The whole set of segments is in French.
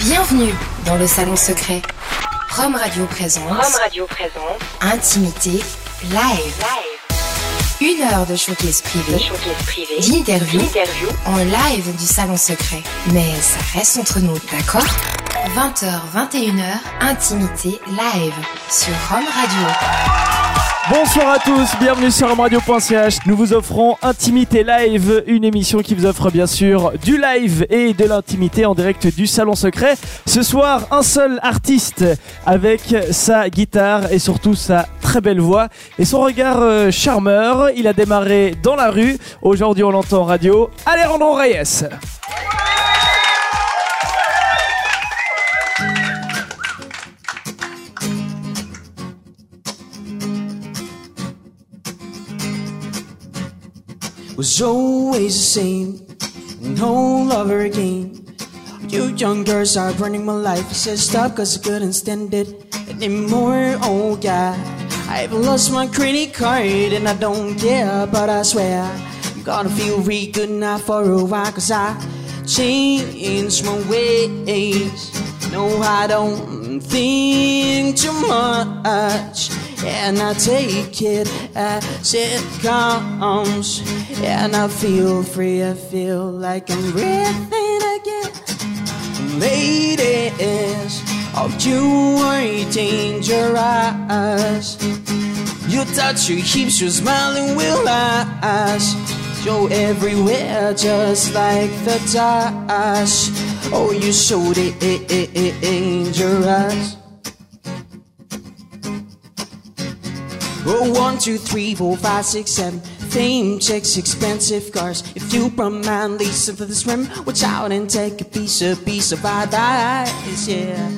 Bienvenue dans le salon secret. Rome Radio présente. Rome Radio présente. Intimité live. Une heure de showcase privé. D'interview. En live du salon secret. Mais ça reste entre nous, d'accord? 20h, 21h, Intimité live sur Rome Radio. Bonsoir à tous, bienvenue sur Radio.ch. Nous vous offrons Intimité Live, une émission qui vous offre bien sûr du live et de l'intimité en direct du Salon Secret. Ce soir, un seul artiste avec sa guitare et surtout sa très belle voix et son regard euh, charmeur. Il a démarré dans la rue, aujourd'hui on l'entend en radio. Alejandro Reyes. Was always the same and all over again. You young girls are burning my life. I said stop cause I couldn't stand it anymore. Oh God, I've lost my credit card and I don't care, but I swear I'm gonna feel real good now for a while cause I changed my ways. No, I don't think too much. And I take it as it comes. And I feel free, I feel like I'm breathing again. Ladies, oh, you are dangerous. You touch your hips, your smiling will last. You're everywhere, just like the dash. Oh, you're so dangerous. Oh, one, two, three, four, five, six, seven. Fame, chicks, expensive cars. If you from man, listen for this rim, watch out and take a piece, a piece of paradise, yeah.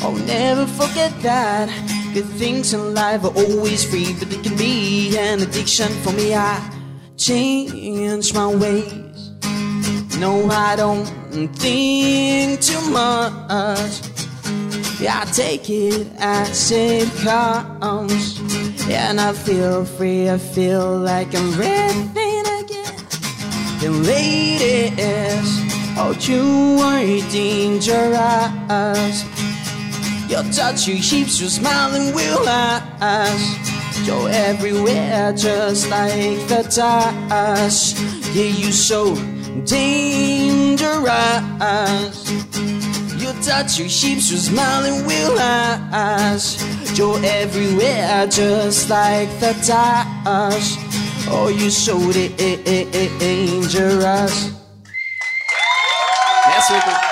Oh, never forget that. Good things in life are always free, but it can be an addiction for me. I change my ways. No, I don't think too much. Yeah, I take it as it comes. And I feel free, I feel like I'm breathing again. And ladies, oh, you are dangerous. Your touch, your hips, your smiling will last. You're everywhere, just like the touch. Yeah, you so dangerous. Your touch, your hips, your smiling will last. You're everywhere, just like the touch. Oh, you so dangerous. Merci beaucoup.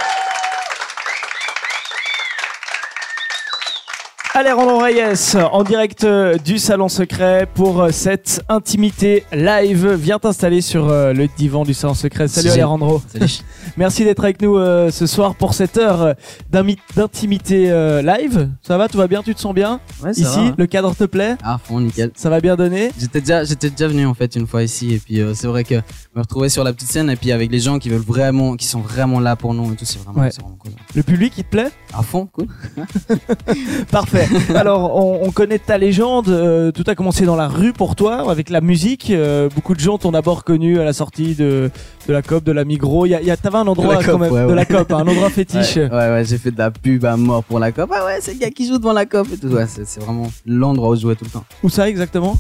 Alejandro Reyes en direct euh, du salon secret pour euh, cette intimité live. Viens t'installer sur euh, le divan du salon secret. Salut. Alejandro. Salut. Merci d'être avec nous ce soir pour cette heure d'intimité live. Ça va, tout va bien, tu te sens bien? Ouais, ça Ici, va. le cadre te plaît? Ah, fond, nickel. Ça va bien donner? J'étais déjà, j'étais déjà venu en fait une fois ici et puis euh, c'est vrai que me retrouver sur la petite scène et puis avec les gens qui veulent vraiment, qui sont vraiment là pour nous et tout, c'est vraiment, Ouais. vraiment cool. Le public, il te plaît? À fond, cool. Parfait. Alors, on, on connaît ta légende. euh, tout a commencé dans la rue pour toi, avec la musique. Euh, beaucoup de gens t'ont d'abord connu à la sortie de, de la COP, de la Migros. Il y a, il y a- T'avais un endroit la COP, quand même, ouais, de la COP, un endroit fétiche. Ouais, ouais, ouais, j'ai fait de la pub à mort pour la COP. Ah ouais, c'est le gars qui joue devant la COP et tout. Ouais, c'est, c'est vraiment l'endroit où je jouais tout le temps. Où ça exactement?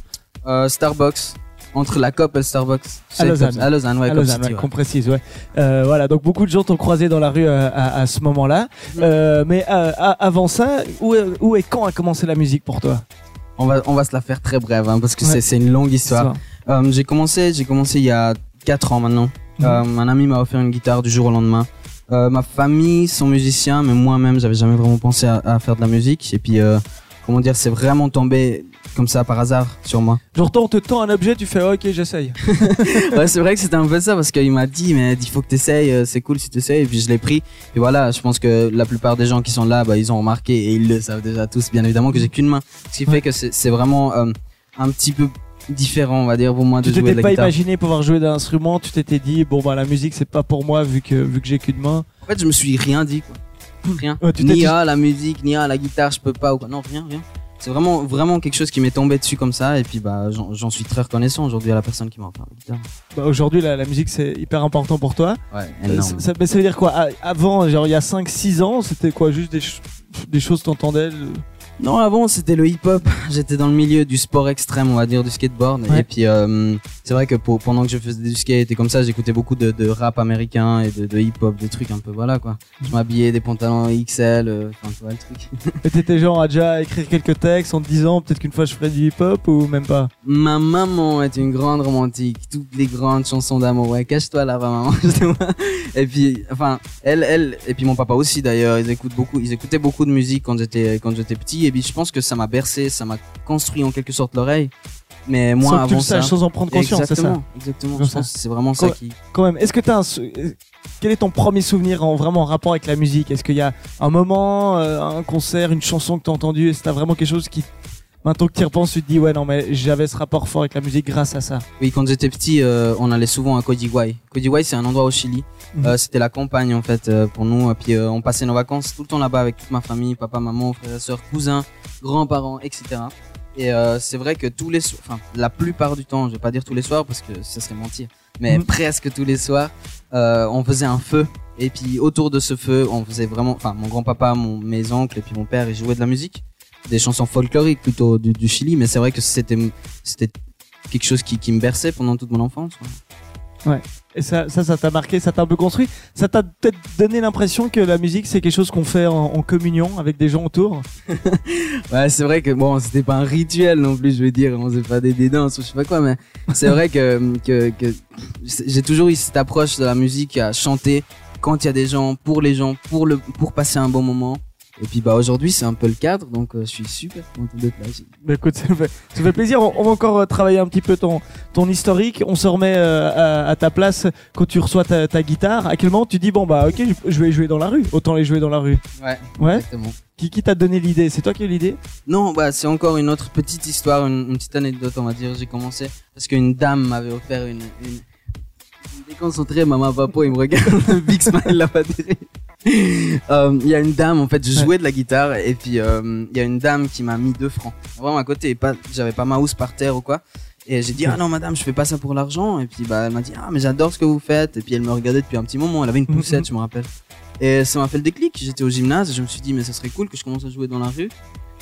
Euh, Starbucks. Entre la COP et le Starbucks. À Lausanne. À Lausanne, ouais, À Lausanne, City, ouais, qu'on précise, ouais. Euh, voilà, donc beaucoup de gens t'ont croisé dans la rue euh, à, à ce moment-là. Euh, mais euh, a- avant ça, où, et quand a commencé la musique pour toi? On va, on va se la faire très brève, hein, parce que Ouais. c'est, une longue histoire. J'ai commencé, j'ai commencé il y a 4 ans maintenant. Euh, un ami m'a offert une guitare du jour au lendemain. Ma famille sont musiciens, mais moi-même, j'avais jamais vraiment pensé à, à faire de la musique. Et puis, comment dire, c'est vraiment tombé comme ça par hasard sur moi. Genre, toi, on te tend un objet, tu fais ok, j'essaye. ouais, c'est vrai que c'était un peu ça parce qu'il m'a dit, mais il faut que t'essayes, euh, c'est cool si t'essayes. Et puis je l'ai pris. Et voilà, je pense que la plupart des gens qui sont là, bah, ils ont remarqué et ils le savent déjà tous, bien évidemment, que j'ai qu'une main. Ce qui fait que c'est vraiment euh, un petit peu différent, on va dire, pour moi de Tu jouer de t'étais la pas imaginé pouvoir jouer d'un instrument, tu t'étais dit bon bah la musique c'est pas pour moi vu que vu que j'ai qu'une main. En fait, je me suis rien dit, quoi. Rien. Ouais, ni dit- à la musique, ni à la guitare, je peux pas ou quoi. Non, rien, rien. c'est vraiment, vraiment quelque chose qui m'est tombé dessus comme ça. Et puis, bah, j'en suis très reconnaissant aujourd'hui à la personne qui m'a offert la guitare. Bah, Aujourd'hui, la, la musique, c'est hyper important pour toi. Ouais, Euh, énorme. ça, mais ça veut dire quoi? Ah, Avant, genre il y a 5-6 ans, c'était quoi? Juste des choses que t'entendais le- Non, avant c'était le hip-hop. J'étais dans le milieu du sport extrême, on va dire, du skateboard. Ouais. Et puis euh, c'est vrai que pour, pendant que je faisais du skate et comme ça, j'écoutais beaucoup de, de rap américain et de, de hip-hop, des trucs un peu voilà quoi. Je m'habillais des pantalons XL, euh, enfin tu vois le truc. Et t'étais genre à déjà écrire quelques textes en te disant peut-être qu'une fois je ferai du hip-hop ou même pas? Ma maman est une grande romantique. Toutes les grandes chansons d'amour. Ouais, cache-toi là, maman. et puis, enfin, elle, elle, et puis mon papa aussi d'ailleurs. Ils écoutent beaucoup. Ils écoutaient beaucoup de musique quand j'étais, quand j'étais petit. Et puis, je pense que ça m'a bercé, ça m'a construit en quelque sorte l'oreille. Mais moi, Sans que tu avant le saches, ça, sans en prendre conscience, c'est ça exactement, Je pense que c'est vraiment ça qui. Quand même, est-ce que t'as un... sou- euh, Quel est ton premier souvenir en vraiment en rapport avec la musique? Est-ce qu'il y a un moment, euh, un concert, une chanson que t'as entendue? Est-ce que t'as vraiment quelque chose qui... Maintenant que tu y repenses, tu te dis ouais non mais j'avais ce rapport fort avec la musique grâce à ça. Oui, quand j'étais petit, euh, on allait souvent à Codigüay. Codigüay, c'est un endroit au Chili. Mhm. Euh, C'était la campagne en fait euh, pour nous. Et puis on passait nos vacances tout le temps là-bas avec toute ma famille, papa, maman, frères et sœurs, cousins, grands-parents, etc. Et c'est vrai que tous les soirs, enfin la plupart du temps, je vais pas dire tous les soirs parce que ça serait mentir, mais Mhm. presque tous les soirs, on faisait un feu. Et puis autour de ce feu, on faisait vraiment, enfin mon grand-papa, mon, mes oncles et puis mon père, ils jouaient de la musique, des chansons folkloriques plutôt du, du Chili, mais c'est vrai que c'était c'était quelque chose qui, qui me berçait pendant toute mon enfance. quoi. Et ça, ça, ça t'a marqué, ça t'a un peu construit. Ça t'a peut-être donné l'impression que la musique c'est quelque chose qu'on fait en, en communion avec des gens autour? Ouais, c'est vrai que bon, c'était pas un rituel non plus, je veux dire, on faisait pas des, des danses ou je sais pas quoi, mais c'est vrai que, que, que j'ai toujours eu cette approche de la musique à chanter quand il y a des gens, pour les gens, pour le, pour passer un bon moment. Et puis bah aujourd'hui c'est un peu le cadre, donc euh, je suis super content d'être là. Bah écoute, ça fait, ça fait plaisir. On, on va encore euh, travailler un petit peu ton, ton historique. On se remet euh, à, à ta place quand tu reçois ta, ta guitare. À quel moment tu dis bon bah ok, je, je vais jouer dans la rue. Autant les jouer dans la rue. Ouais, Ouais. exactement. Qui, qui t'a donné l'idée? C'est toi qui as eu l'idée? Non, bah c'est encore une autre petite histoire, une, une petite anecdote, on va dire. J'ai commencé parce qu'une dame m'avait offert une, une... Je me déconcentré, maman, papa, il me regarde, big smile, la batterie. Euh, Il y a une dame, en fait, je jouais de la guitare et puis euh, il y a une dame qui m'a mis deux francs. Vraiment à côté, pas, j'avais pas ma housse par terre ou quoi. Et j'ai dit, ah non, madame, je fais pas ça pour l'argent. Et puis, bah, elle m'a dit, ah, mais j'adore ce que vous faites. Et puis, elle me regardait depuis un petit moment. Elle avait une poussette, je me rappelle. Et ça m'a fait le déclic. J'étais au gymnase et je me suis dit, mais ça serait cool que je commence à jouer dans la rue.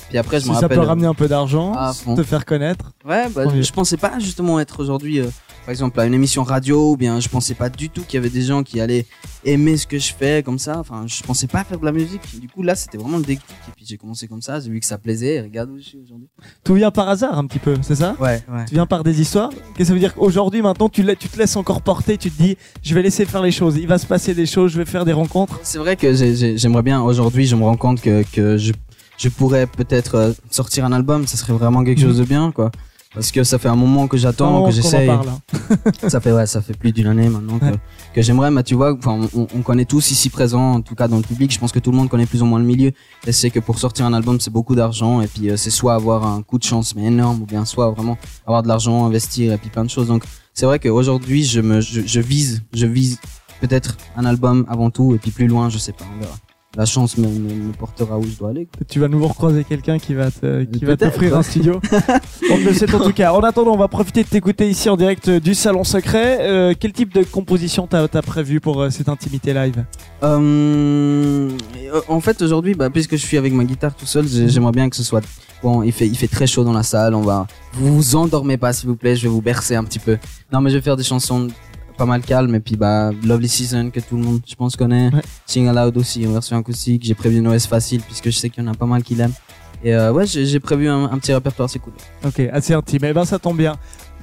Puis après, je Si me ça peut ramener un peu d'argent, te faire connaître. Ouais, bah, je pensais pas justement être aujourd'hui, euh, par exemple, à une émission radio, ou bien je pensais pas du tout qu'il y avait des gens qui allaient aimer ce que je fais comme ça. Enfin, je pensais pas faire de la musique. Du coup, là, c'était vraiment le déclic. Et puis j'ai commencé comme ça, j'ai vu que ça plaisait. Et regarde où je suis aujourd'hui. Tout vient par hasard un petit peu, c'est ça? Ouais, ouais. Tu viens par des histoires Qu'est-ce que ça veut dire qu'aujourd'hui, maintenant, tu, te laisses encore porter, tu te dis, je vais laisser faire les choses, il va se passer des choses, je vais faire des rencontres. C'est vrai que j'ai- j'ai- j'aimerais bien aujourd'hui, je me rends compte que, que je, je pourrais peut-être euh, sortir un album. Ça serait vraiment quelque chose de bien, quoi. Parce que ça fait un moment que j'attends, que j'essaye. hein. ça fait ouais, ça fait plus d'une année maintenant que, Ouais. que j'aimerais. Mais tu vois, enfin, on, on connaît tous ici présents, en tout cas dans le public. Je pense que tout le monde connaît plus ou moins le milieu. Et c'est que pour sortir un album, c'est beaucoup d'argent. Et puis euh, c'est soit avoir un coup de chance mais énorme, ou bien soit vraiment avoir de l'argent, investir et puis plein de choses. Donc c'est vrai qu'aujourd'hui, je me, je, je vise, je vise peut-être un album avant tout. Et puis plus loin, je sais pas, on verra. La chance me, me, me portera où je dois aller. Tu vas nouveau recroiser quelqu'un qui va te, qui va t'offrir un studio. on le sait en tout cas. En attendant, on va profiter de t'écouter ici en direct euh, du salon secret. Euh, quel type de composition t'as as prévu pour euh, cette intimité live? Euh, en fait, aujourd'hui, bah, puisque je suis avec ma guitare tout seul, j'ai- j'aimerais bien que ce soit. Bon, il fait, il fait très chaud dans la salle. On va. Vous vous endormez pas, s'il vous plaît. Je vais vous bercer un petit peu. Non, mais je vais faire des chansons pas mal calmes. Et puis, bah, Lovely Season, que tout le monde, je pense, connaît. Ouais. Sing Aloud aussi, en version acoustique. J'ai prévu une OS facile, puisque je sais qu'il y en a pas mal qui l'aiment. Et euh, ouais, j'ai prévu un, un petit répertoire, c'est cool. Ok, assez intime. Eh ben ça tombe bien.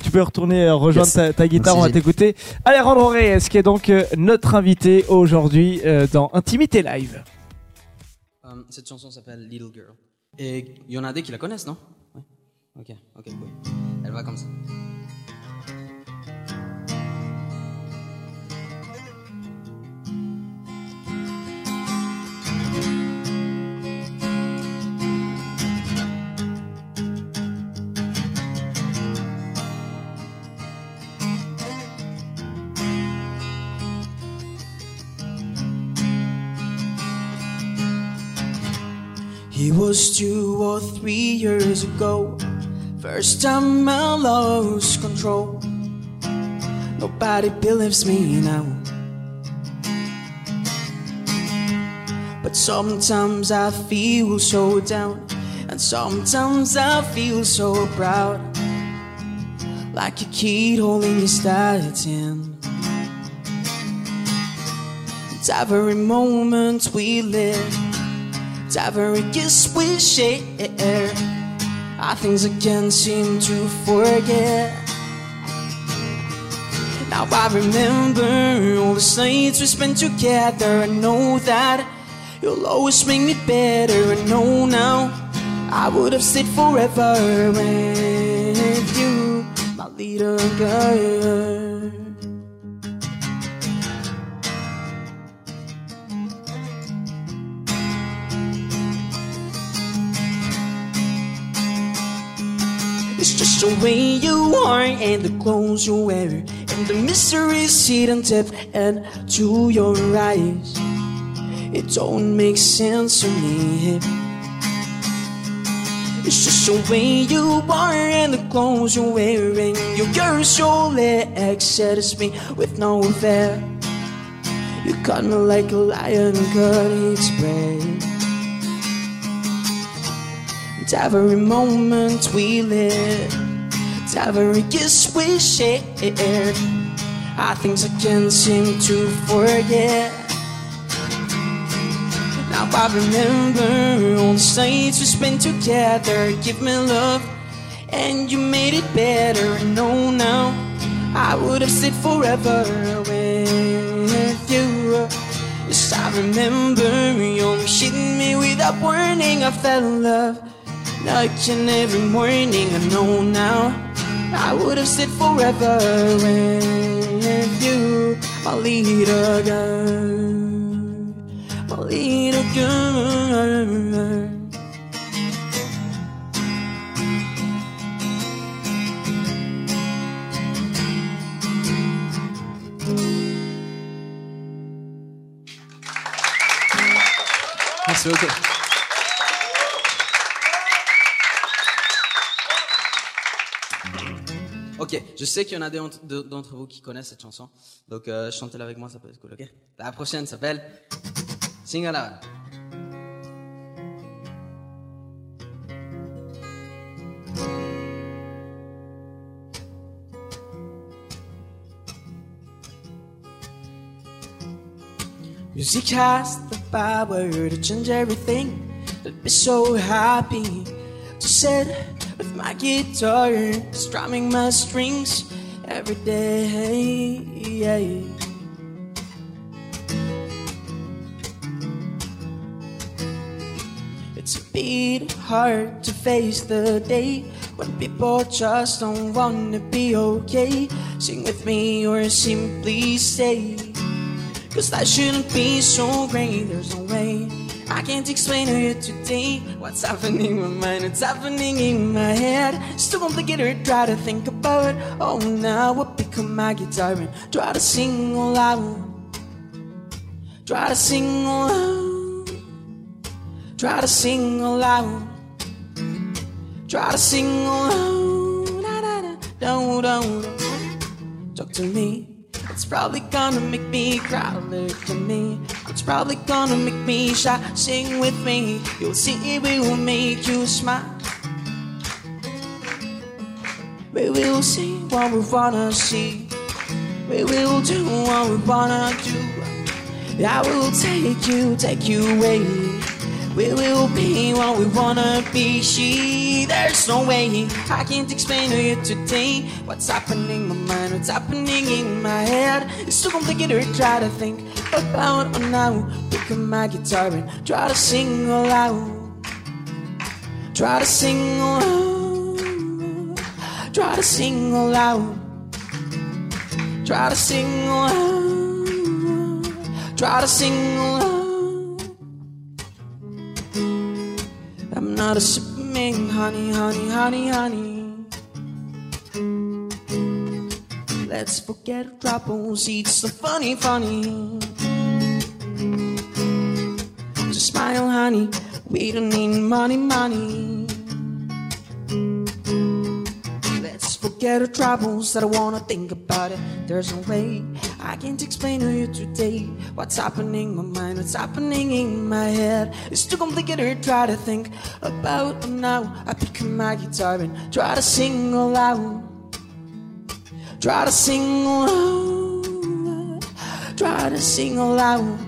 Tu peux retourner euh, rejoindre Yes. ta, ta guitare, Merci, on va t'écouter. Alejandro Reyes, qui est donc euh, notre invité aujourd'hui euh, dans Intimité Live. Cette chanson s'appelle Little Girl. Et il y en a des qui la connaissent, non? Ok, ok, cool. Elle va comme ça. Was two or three years ago. First time I lost control. Nobody believes me now. But sometimes I feel so down, and sometimes I feel so proud. Like a kid holding his hand. It's every moment we live, every kiss we share. Are things I can't seem to forget. Now I remember all the nights we spent together. I know that you'll always make me better. I know now I would have stayed forever with you, my little girl. It's just the way you are and the clothes you wear and the mysteries hidden deep into your eyes. It don't make sense to me. It's just the way you are and the clothes you're wearing. Your girl's your legs me with no fear. You cut me like a lion cut its prey. It's every moment we live, it's every kiss we shared. Are things I can't seem to forget. Now I remember all the nights we spent together. Give me love, and you made it better. And no, now I would have stayed forever with you. Yes, I remember you always hitting me without warning. I fell in love. Like and every morning, I know now I would have said forever with you, my little girl, my little girl. Merci beaucoup. Ok, je sais qu'il y en a d'entre de- d'entre vous qui connaissent cette chanson. Donc euh, chantez-la avec moi, ça peut être cool, ok La prochaine s'appelle Sing Aloud. Music has the power to change everything. I'd be so happy to sit with my guitar, strumming my strings every day. It's a bit hard to face the day when people just don't wanna be okay. Sing with me or simply stay. Cause that shouldn't be so great, there's no way I can't explain to you today What's happening in my mind, It's happening in my head. Still complicated, to try to think about It. Oh now I pick up my guitar and try to sing all out Try to sing all out Try to sing all out Try to sing all out da, da, da, don't, don't. Talk to me. It's probably gonna make me cry, look at me. It's probably gonna make me shy, sing with me. You'll see we will make you smile. We will see what we wanna see. We will do what we wanna do. I will take you, take you away. We will be what we wanna be. She, there's no way I can't explain to you today what's happening in my mind, what's happening in my head. It's too complicated to try to think about it now. Pick up my guitar and try to sing aloud. Try to sing aloud. Try to sing aloud. Try to sing aloud. Try to sing aloud. I'm not a superman, honey, honey, honey, honey. Let's forget troubles, it's so funny, funny. Just smile, honey, We don't need money, money. Let's forget our troubles. I don't wanna think about it. There's no way I can't explain to you today what's happening in my mind, what's happening in my head. It's too complicated to try to think about now. I pick up my guitar and try to sing aloud. Try to sing aloud. Try to sing aloud.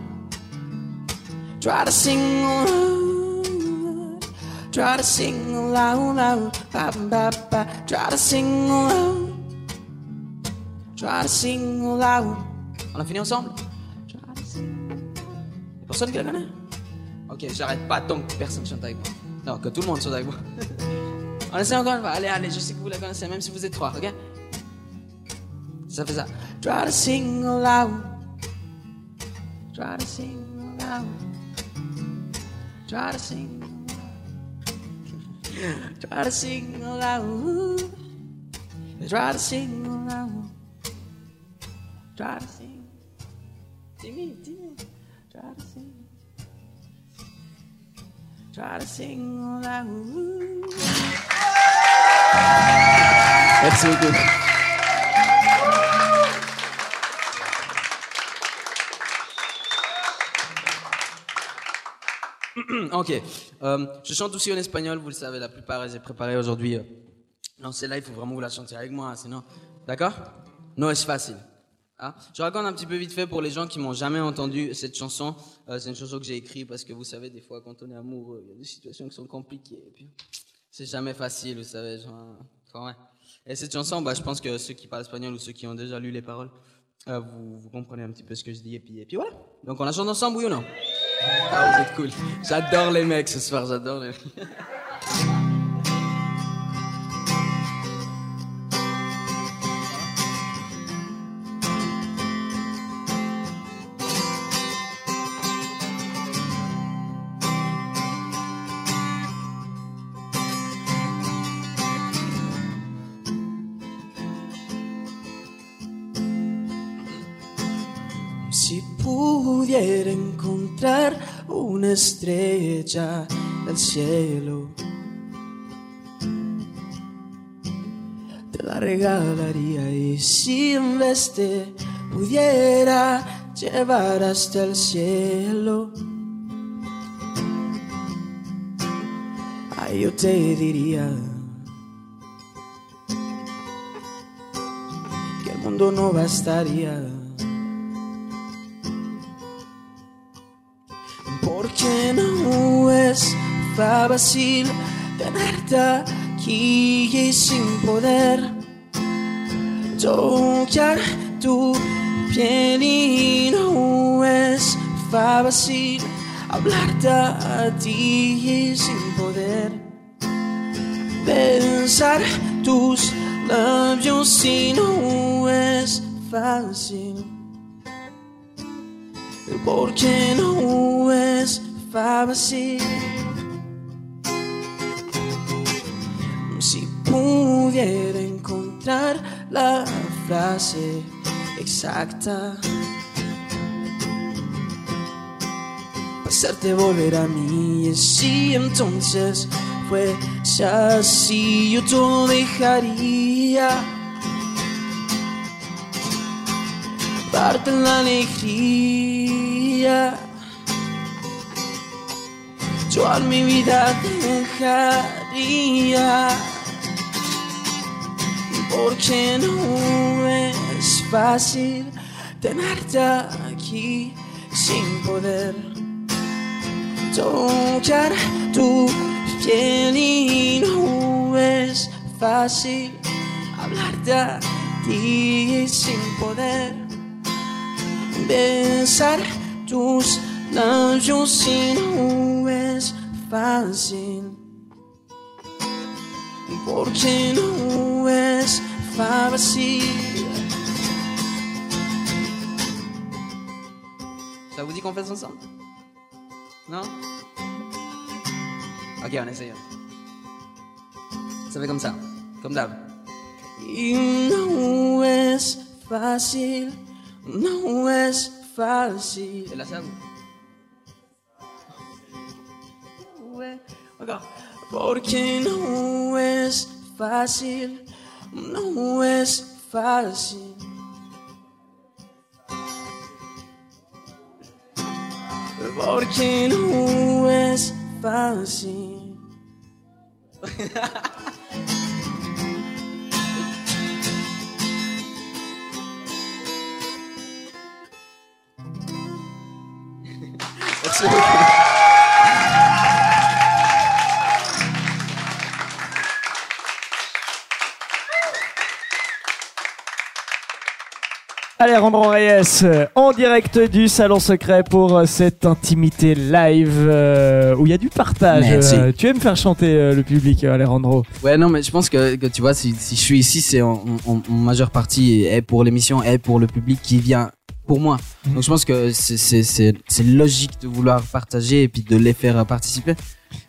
Try to sing aloud. Try to sing aloud, loud. Ba, ba, ba. Try to sing aloud. Try to sing aloud. On a fini ensemble? Try to sing. Personne qui la connaît? Ok, j'arrête pas tant que personne chante avec moi. Non, que tout le monde chante avec moi. On essaie encore une fois. Allez, allez, je sais que vous la connaissez, même si vous êtes trois, ok? Ça fait ça. Try to sing aloud. Try to sing aloud. Try to sing. Try to sing aloud. Try to sing aloud. Try to sing. Dis-moi, dis-moi. Try to sing. Try to sing. Merci beaucoup. Ok. Euh, je chante aussi en espagnol, vous le savez, la plupart, j'ai préparé aujourd'hui. Euh, lancer là, il faut vraiment vous la chanter avec moi, sinon. D'accord? Non, c'est facile. Hein je raconte un petit peu vite fait pour les gens qui m'ont jamais entendu cette chanson. Euh, c'est une chanson que j'ai écrite parce que vous savez, des fois, quand on est amoureux, il y a des situations qui sont compliquées. C'est jamais facile, vous savez. Et cette chanson, bah, je pense que ceux qui parlent espagnol ou ceux qui ont déjà lu les paroles, euh, vous, comprenez un petit peu ce que je dis. Et puis, et puis voilà. Donc, on la chante ensemble, oui ou non? Ah, vous êtes cool. J'adore les mecs ce soir, j'adore les Si estrella del cielo, te la regalaría y si en vez te pudiera llevar hasta el cielo, ahí yo te diría que el mundo no bastaría. Porque no es fácil tenerte aquí y sin poder tocar tu piel y no es fácil hablarte a ti y sin poder pensar tus labios y no es fácil. Porque no es Si pudiera encontrar la frase exacta, hacerte volver a mí, y si entonces fuese así, yo todo dejaría. Darte la alegría. Yo mi vida dejaría. Porque no es fácil tenerte aquí sin poder tocar tu piel y no es fácil hablarte a ti sin poder besar tus labios y no fácil. Porque no es fácil? Ça vous dit qu'on fasse ensemble Non Ok, on essaye. Ça fait comme ça, comme d'hab. Y no es fácil. No es fácil. ¿Te la sabes? Porque no es fácil, no es fácil. Porque no es fácil. Alejandro Reyes, euh, en direct du Salon Secret pour euh, cette intimité live euh, où il y a du partage. Euh, tu aimes faire chanter euh, le public, Alejandro? Ouais, non, mais je pense que, que tu vois, si, si je suis ici, c'est en, en- en majeure partie est pour l'émission, est pour le public qui vient pour moi. Mhm. Donc je pense que c'est logique de vouloir partager et puis de les faire participer.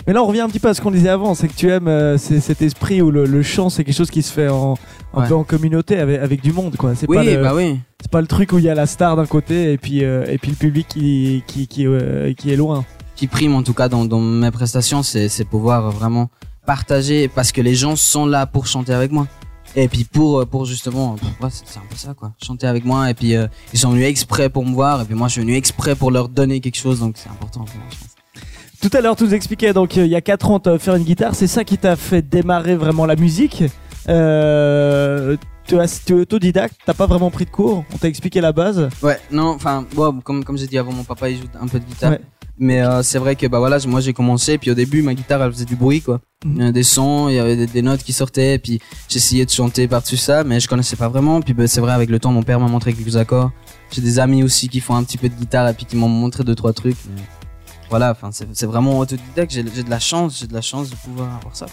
Mais là, on revient un petit peu à ce qu'on disait avant, c'est que tu aimes euh, cet esprit où le, le chant, c'est quelque chose qui se fait en, un Ouais. peu en communauté avec, avec du monde, quoi. C'est Oui, pas, le, bah oui. c'est pas le truc où il y a la star d'un côté et puis, euh, et puis le public qui, qui, qui, euh, qui est loin. qui prime en tout cas dans, dans mes prestations, c'est pouvoir vraiment partager parce que les gens sont là pour chanter avec moi. Et puis pour pour justement, ouais, c'est un peu ça quoi, chanter avec moi et puis ils sont venus exprès pour me voir et puis moi je suis venu exprès pour leur donner quelque chose donc c'est important pour moi, je pense. Tout à l'heure, tu nous expliquais, donc euh, il y a 4 ans, tu faire une guitare, c'est ça qui t'a fait démarrer vraiment la musique. Euh, tu es autodidacte, t'as pas vraiment pris de cours, on t'a expliqué la base. Ouais, non, enfin, bon, comme comme j'ai dit avant, mon papa il joue un peu de guitare. Ouais. Mais euh, c'est vrai que bah voilà, moi j'ai commencé puis au début ma guitare elle faisait du bruit quoi. Mhm. Il y avait des sons, il y avait des, des notes qui sortaient puis j'essayais de chanter par-dessus ça mais je connaissais pas vraiment puis bah, c'est vrai avec le temps mon père m'a montré quelques accords. J'ai des amis aussi qui font un petit peu de guitare et puis qui m'ont montré deux trois trucs. mais Voilà, enfin c'est vraiment autodidacte, j'ai de la chance, j'ai de la chance de pouvoir avoir ça.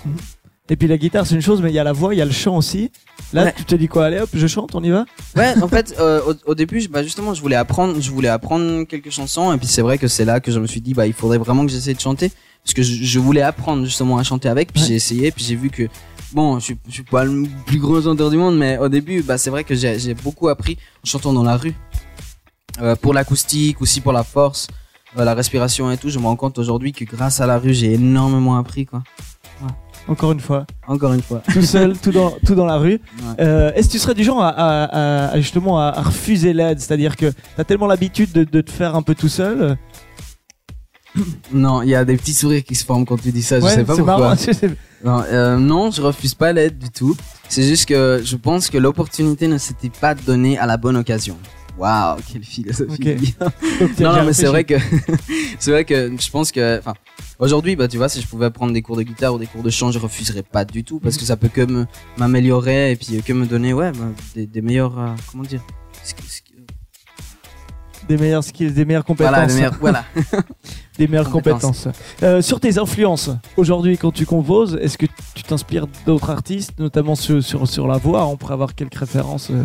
Et puis la guitare, c'est une chose, mais il y a la voix, il y a le chant aussi. Là, Ouais. tu te dis quoi Allez hop, je chante, on y va? Ouais, en fait, euh, au, au début, je- bah, justement, je voulais apprendre, je voulais apprendre quelques chansons, et puis c'est vrai que c'est là que je me suis dit, bah, il faudrait vraiment que j'essaie de chanter, parce que je, je voulais apprendre justement à chanter avec, puis Ouais. j'ai essayé, puis j'ai vu que, bon, je je suis pas le plus gros chanteur du monde, mais au début, bah, c'est vrai que j'ai beaucoup appris en chantant dans la rue, Euh, pour l'acoustique, aussi pour la force, la respiration et tout. Je me rends compte aujourd'hui que grâce à la rue, j'ai énormément appris, quoi. Encore une fois, Encore une fois. tout seul, tout, dans, tout dans la rue. Ouais. Euh, Est-ce que tu serais du genre à, à- à- à justement à, à refuser l'aide? C'est-à-dire que t'as tellement l'habitude de, de te faire un peu tout seul. Non, il y a des petits sourires qui se forment quand tu dis ça, je Ouais, sais pas pourquoi. marrant. Je sais- Non, euh, non, je refuse pas l'aide du tout. C'est juste que je pense que l'opportunité ne s'était pas donnée à la bonne occasion. Waouh, quelle philosophie. Donc, non, mais c'est vrai que c'est vrai que je pense que, enfin, aujourd'hui, bah, tu vois, si je pouvais prendre des cours de guitare ou des cours de chant, je refuserais pas du tout parce que ça peut que me m'améliorer et puis euh, que me donner, ouais, bah, des, des meilleurs, euh, comment dire, Des meilleures skills, des meilleures compétences. voilà, des meilleurs, voilà. Des meilleures Compétences. compétences. Euh, sur tes influences, aujourd'hui, quand tu composes, est-ce que tu t'inspires d'autres artistes, notamment sur, sur, sur la voix On pourrait avoir quelques références euh,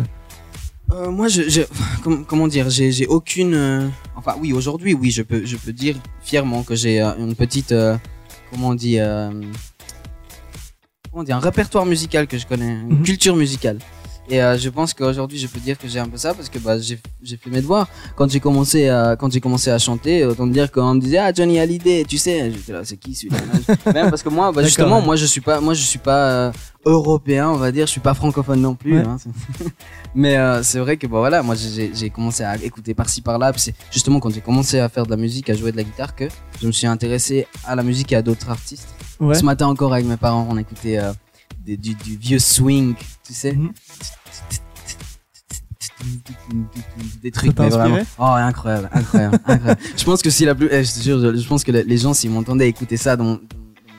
Euh, moi, je, je comment, dire, j'ai, j'ai aucune. euh, enfin, oui, aujourd'hui, oui, je peux, je peux dire fièrement que j'ai euh, une petite, euh, comment on dit, comment on dit, un répertoire musical que je connais, une Mhm. culture musicale. Et euh, je pense qu'aujourd'hui, je peux dire que j'ai un peu ça parce que bah, j'ai, fait mes devoirs. Quand j'ai commencé à, quand commencé à chanter, autant dire qu'on me disait ah Johnny Hallyday, tu sais, j'étais là, c'est qui celui-là? Même parce que moi, bah, justement, moi, je suis pas, moi, je suis pas euh, européen, on va dire, je suis pas francophone non plus. Ouais. hein, mais euh, c'est vrai que bah voilà, moi j'ai commencé à écouter par-ci par-là. C'est justement quand j'ai commencé à faire de la musique, à jouer de la guitare, que je me suis intéressé à la musique et à d'autres artistes. Ouais. Ce matin encore avec mes parents, on écoutait des- du, du vieux swing, tu sais. Mhm. Des trucs, mais vraiment. Oh, incroyable, incroyable, incroyable. Je pense que si la plus, eh, je te jure, je, je pense que les gens s'ils m'entendaient écouter ça dans dans mon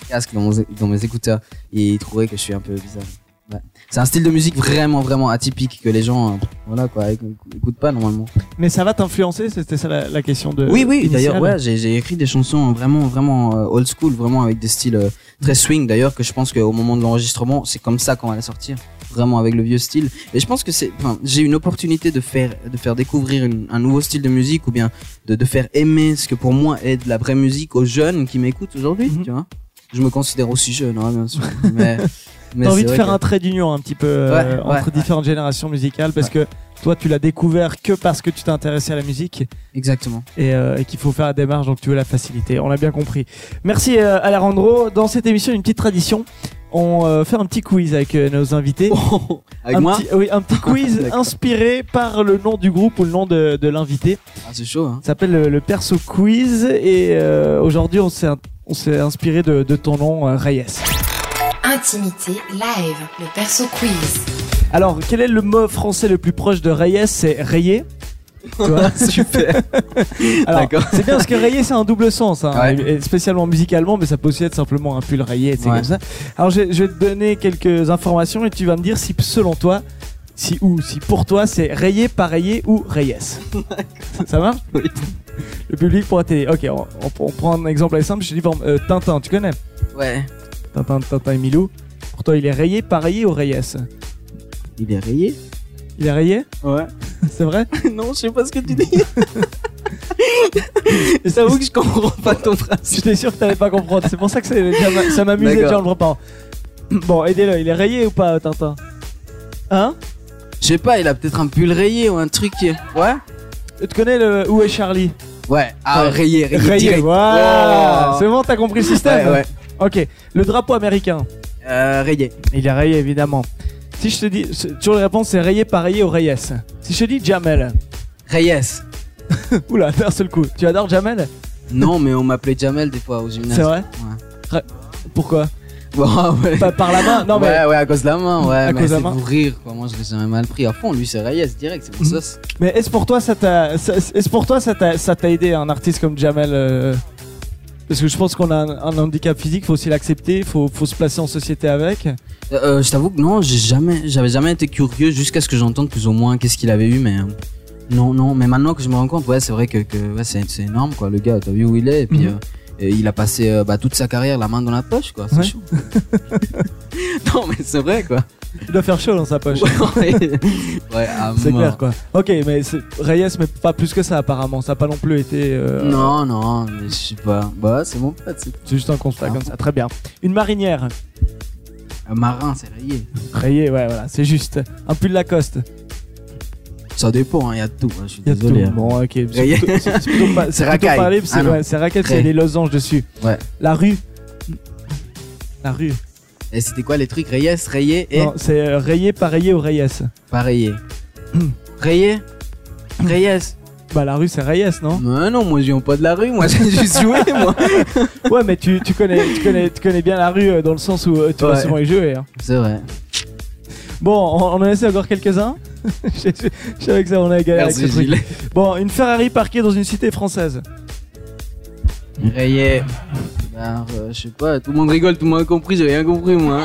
casque, dans, mon- dans mes écouteurs, ils trouveraient que je suis un peu bizarre. Ouais. C'est un style de musique vraiment, vraiment atypique que les gens, euh, voilà quoi, éc- écoutent pas normalement. Mais ça va t'influencer? C'était ça la, la question de. Oui, oui, d'ailleurs, ouais, j'ai j'ai écrit des chansons vraiment, vraiment euh, old school, vraiment avec des styles euh, très swing. D'ailleurs, que je pense qu'au moment de l'enregistrement, c'est comme ça qu'on va la sortir, vraiment avec le vieux style. Et je pense que c'est, enfin, j'ai une opportunité de faire, de faire découvrir une- un nouveau style de musique ou bien de, de faire aimer ce que pour moi est de la vraie musique aux jeunes qui m'écoutent aujourd'hui, Mhm. tu vois. Je me considère aussi jeune, hein, bien sûr. mais, mais T'as envie de faire que- un trait d'union un petit peu euh, Ouais, entre ouais. différentes générations musicales parce que toi tu l'as découvert que parce que tu t'es intéressé à la musique Exactement. et, euh, et qu'il faut faire la démarche, donc tu veux la faciliter. On l'a bien compris. Merci euh, Alejandro. Dans cette émission, une petite tradition. On euh, fait un petit quiz avec euh, nos invités. Avec un moi petit, oui, un petit quiz inspiré par le nom du groupe ou le nom de, de l'invité. Ah, c'est chaud, hein. Ça s'appelle le, le Perso Quiz et euh, aujourd'hui on s'est on s'est inspiré de, de ton nom euh, Reyes. Intimité live, le perso quiz. Alors quel est le mot français le plus proche de Reyes C'est rayé. Tu vois? Super. D'accord. C'est bien parce que rayé c'est un double sens, hein, Ouais. et spécialement musicalement, mais ça peut aussi être simplement un pull rayé, Ouais. comme ça. Alors je, je vais te donner quelques informations et tu vas me dire si selon toi, si ou si pour toi c'est rayé, rayé ou Reyes. ça marche? Oui. Le public pourra t'aider. Ok, on, on- on prend un exemple assez simple. Je te dis euh, Tintin, tu connais? Ouais. Tintin, Tintin et Milou. Pour toi, il est rayé, rayé ou Reyes Il est rayé Il est rayé Ouais. C'est vrai non, je sais pas ce que tu dis. J'avoue que je comprends pas ton phrase. J'étais sûr que t'allais pas comprendre. C'est pour ça que c'est- ça m'a- ça m'amusait déjà en le reprenant. Bon, aidez-le. Il est rayé ou pas, Tintin? Hein? Je sais pas, il a peut-être un pull rayé ou un truc. qui- Ouais Tu connais le Où est Charlie? Ouais. Ah, Ouais. rayé, rayé. Rayé, direct. voilà Oh. C'est bon, t'as compris le système Ouais, ouais. Ok, le drapeau américain. Euh, rayé. Il est rayé, évidemment. Si je te dis, toujours les réponses, c'est rayé, pas rayé ou Reyes. Si je te dis Jamel, Reyes. oula, d'un seul coup, tu adores Jamel? Non, mais on m'appelait Jamel des fois au gymnase. C'est vrai? Ouais. Pourquoi? Ouais. Pas par la main Non, mais ouais, ouais, à cause de la main, ouais. À mais cause de la main. pour rire, quoi. Moi, je l'ai jamais mal pris. À fond, lui, c'est Reyes direct, c'est mon Mhm. sauce. Mais est-ce pour toi ça t'a est-ce pour toi ça t'a ça t'a aidé un artiste comme Jamel euh, Parce que je pense qu'on a un, un handicap physique, faut aussi l'accepter, faut faut se placer en société avec. Euh, euh, je t'avoue que non, j'ai jamais, j'avais jamais été curieux jusqu'à ce que j'entende plus ou moins qu'est-ce qu'il avait eu, mais euh, non, non. Mais maintenant que je me rends compte, ouais, c'est vrai que, que ouais, c'est, c'est énorme, quoi. Le gars, t'as vu où il est, et puis Mhm. euh, et il a passé euh, bah, toute sa carrière la main dans la poche, quoi. C'est Ouais. chaud. non, mais c'est vrai, quoi. Il doit faire chaud dans sa poche. ouais, à C'est mort. clair quoi. Ok, mais c'est- Reyes, mais pas plus que ça apparemment. Ça n'a pas non plus été. euh, Non, non, mais je sais pas. Bah, c'est mon pote, c'est C'est juste un constat Ah. comme ça. Très bien. Une marinière. un marin, c'est rayé. Rayé, ouais, voilà, c'est juste. Un pull Lacoste. Ça dépend, il y a de tout. hein, Je suis Il y a désolé. tout. hein. Bon, ok. C'est Rayé. plutôt, c'est- c'est plutôt pas, c'est C'est plutôt racaille. pas libre, c'est Ah non. ouais, c'est raquette, c'est Rayé. les losanges dessus. Ouais. La rue. La rue. Et c'était quoi les trucs? Reyes, rayé et? Non, c'est euh, rayé, rayé ou Reyes. pas rayé. Reyes Bah la rue c'est Reyes, non? Mais non, moi je viens pas de la rue, moi j'ai juste joué, moi. Ouais, mais tu, tu connais, tu connais, tu connais bien la rue euh, dans le sens où euh, tu vas Ouais. souvent y jouer. hein. C'est vrai. Bon, on, on en essaie encore quelques-uns? je, je- je savais que ça on a égalé avec ce Merci truc. Gilles. Bon, une Ferrari parquée dans une cité française. Rayé. Bah, euh, je sais pas, tout le monde rigole, tout le monde a compris, j'ai rien compris moi.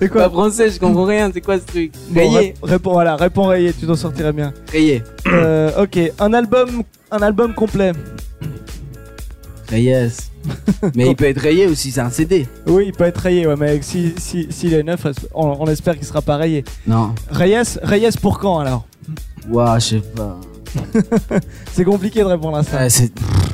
C'est Pas français, je comprends rien, c'est quoi ce truc? Bon, Rayé. rép- réponds, voilà, réponds rayé, tu t'en sortirais bien. Rayé. Euh, ok, un album, un album complet. Reyes. Mais il peut être rayé aussi, c'est un CD. Oui, il peut être rayé, ouais, mais si si s'il est neuf, on, on espère qu'il sera pas rayé. Non. Reyes, Reyes pour quand alors? Ouah, je sais pas. C'est compliqué de répondre à ça. Ouais.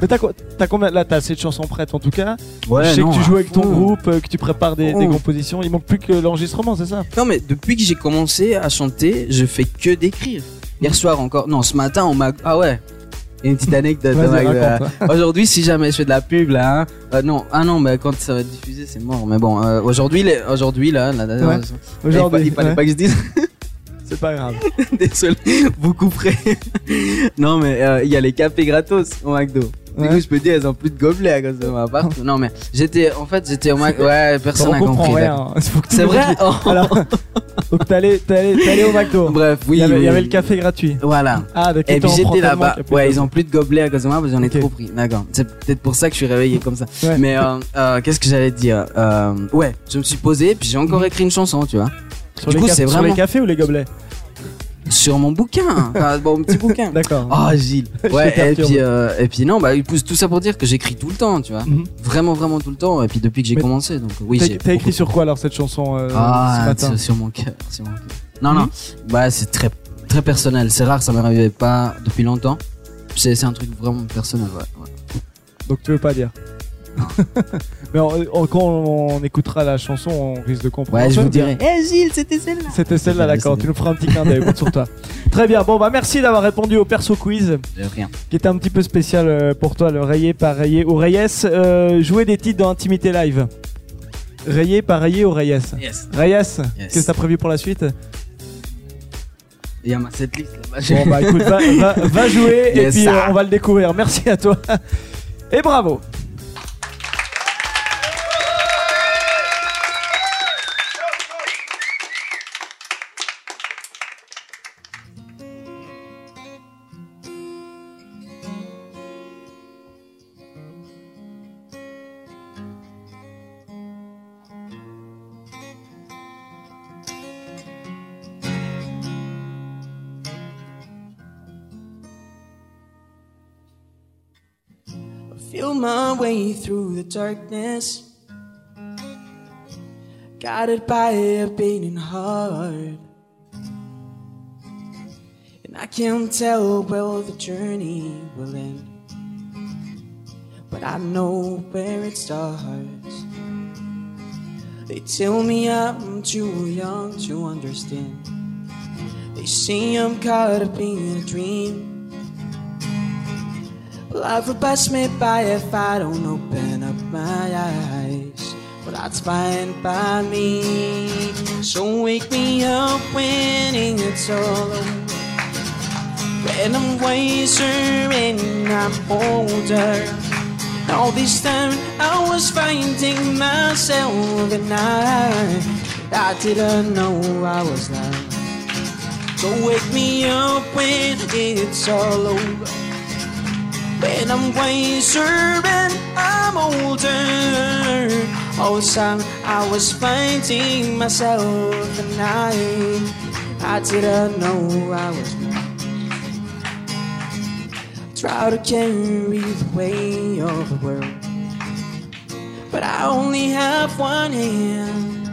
Mais t'as combien Là, t'as cette chanson prête en tout cas. Ouais, je sais non, que tu joues avec ton groupe, euh, que tu prépares des, Oh. des compositions. Il manque plus que l'enregistrement, c'est ça Non, mais depuis que j'ai commencé à chanter, je fais que d'écrire. Hier soir encore, non, ce matin, on m'a. Ah ouais. A Une petite anecdote. Raconte. hein. Aujourd'hui, si jamais je fais de la pub là, hein, euh, non, ah non, mais quand ça va être diffusé, c'est mort. Mais bon, euh, aujourd'hui, les- aujourd'hui là, là, là, Ouais. Aujourd'hui, il fallait ouais, pas que je dise. c'est pas grave. Désolé, vous couperez. non, mais euh, il y a les cafés gratos au McDo. Du coup, je peux dire, elles ont plus de gobelets à cause de ma part. Non, mais j'étais, en fait, j'étais au McDo. Ouais, personne on n'a compris. tout C'est vrai? Oh. Alors, donc t'es allé, au McDo. Bref, oui. il, y avait, il y oui, avait oui. le café gratuit. Voilà. Ah, d'accord. Et puis j'étais là-bas. Ouais, ils ont. plus de gobelets à cause de moi parce que j'en ai trop pris. D'accord. C'est peut-être pour ça que je suis réveillé comme ça. Ouais. Mais euh, euh, qu'est-ce que j'allais dire? Euh, Ouais, je me suis posé puis j'ai encore écrit une chanson, tu vois, Sur, du les coup, sur cafés ou les gobelets sur mon bouquin, enfin, bon, mon petit bouquin. D'accord. Oh Gilles. Ouais. et puis euh, et puis non, bah il pousse tout ça pour dire que j'écris tout le temps, tu vois. Mhm. Vraiment vraiment tout le temps. Et puis depuis que j'ai commencé, donc oui. T'as écrit sur quoi alors cette chanson euh, ce Ah, matin c'est sur mon cœur, sur mon cœur. Non non. Mhm. Bah c'est très très personnel. C'est rare, ça m'arrivait pas depuis longtemps. C'est c'est un truc vraiment personnel, ouais. ouais. Donc tu veux pas dire Mais on- on- quand on écoutera la chanson, on risque de comprendre. Ouais, je vous dirai. Eh Gilles, c'était celle-là. C'était celle-là, d'accord. Tu nous feras un petit clin d'œil, compte sur toi. Très bien. Bon, bah merci d'avoir répondu au perso quiz, De rien. qui était un petit peu spécial euh, pour toi, le rayé par rayé ou Reyes. Euh, jouer des titres dans Intimité Live. Rayé par rayé ou Reyes? Yes. Reyes, qu'est-ce que t'as prévu pour la suite? Il y a ma setlist là-bas. Bon, bah écoute, va, va- va jouer et Yes, puis euh, on va le découvrir. Merci à toi. Et bravo. Way through the darkness, guided by a beating heart. And I can't tell where the journey will end, but I know where it starts. They tell me I'm too young to understand. They say I'm caught up in a dream. Life would pass me by if I don't open up my eyes. Well, that's fine by me. So wake me up when it's all over. When I'm wiser and I'm older. All this time I was finding myself and I, I didn't know I was lying. So wake me up when it's all over. When I'm wiser and I'm older. Time I was finding myself and I, I didn't know I was wrong. Try to carry the weight of the world, but I only have one hand.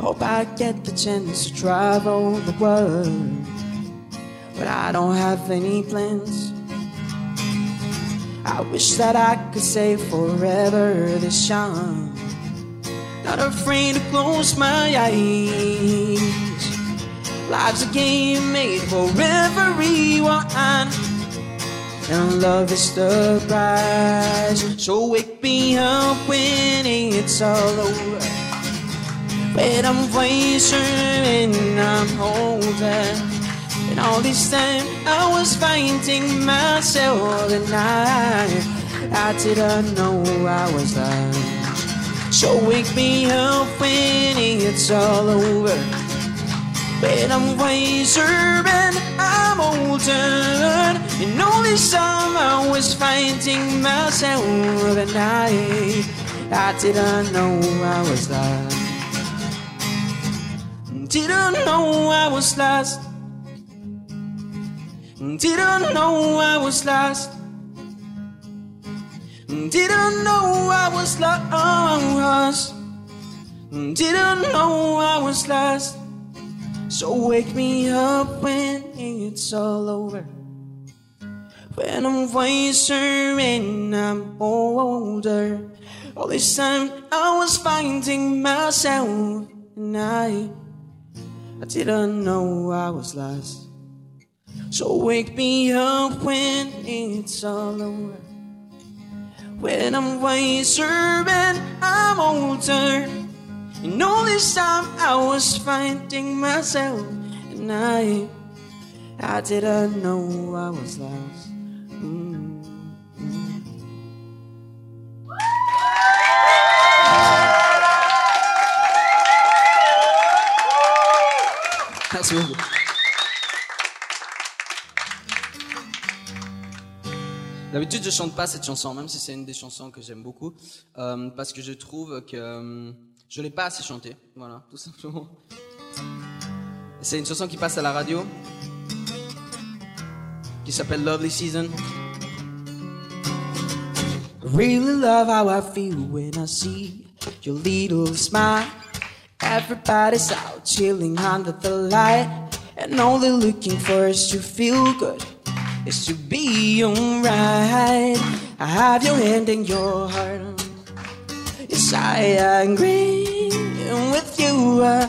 Hope I get the chance to travel the world, but I don't have any plans. I wish that I could say forever this young. Not afraid to close my eyes. Life's a game made for everyone. And love is the prize. So wake me up when it's all over. When I'm wiser and I'm older. And all this time I was fighting myself and I, I didn't know I was lying. So wake me up when it's all over. When I'm wiser and I'm older. And all this time I was finding myself and I, I didn't know I was lost. Didn't know I was lost. Didn't know I was lost. Didn't know I was lost. Didn't know I was lost. So wake me up when it's all over. When I'm wiser and I'm older. All this time I was finding myself and I, I didn't know I was lost. So wake me up when it's all over. When I'm wiser and I'm older. And all this time I was finding myself and I, I didn't know I was lost. Mm. Merci D'habitude, je chante pas cette chanson, même si c'est une des chansons que j'aime beaucoup, euh, parce que je trouve que euh, je l'ai pas assez chantée. Voilà, tout simplement. C'est une chanson qui passe à la radio, qui s'appelle Lovely Season. Really love how I feel when I see your little smile. Everybody's out chilling under the light, and they're looking for is to feel good, is to be alright. I have your hand in your heart. Yes, I agree with you. Uh,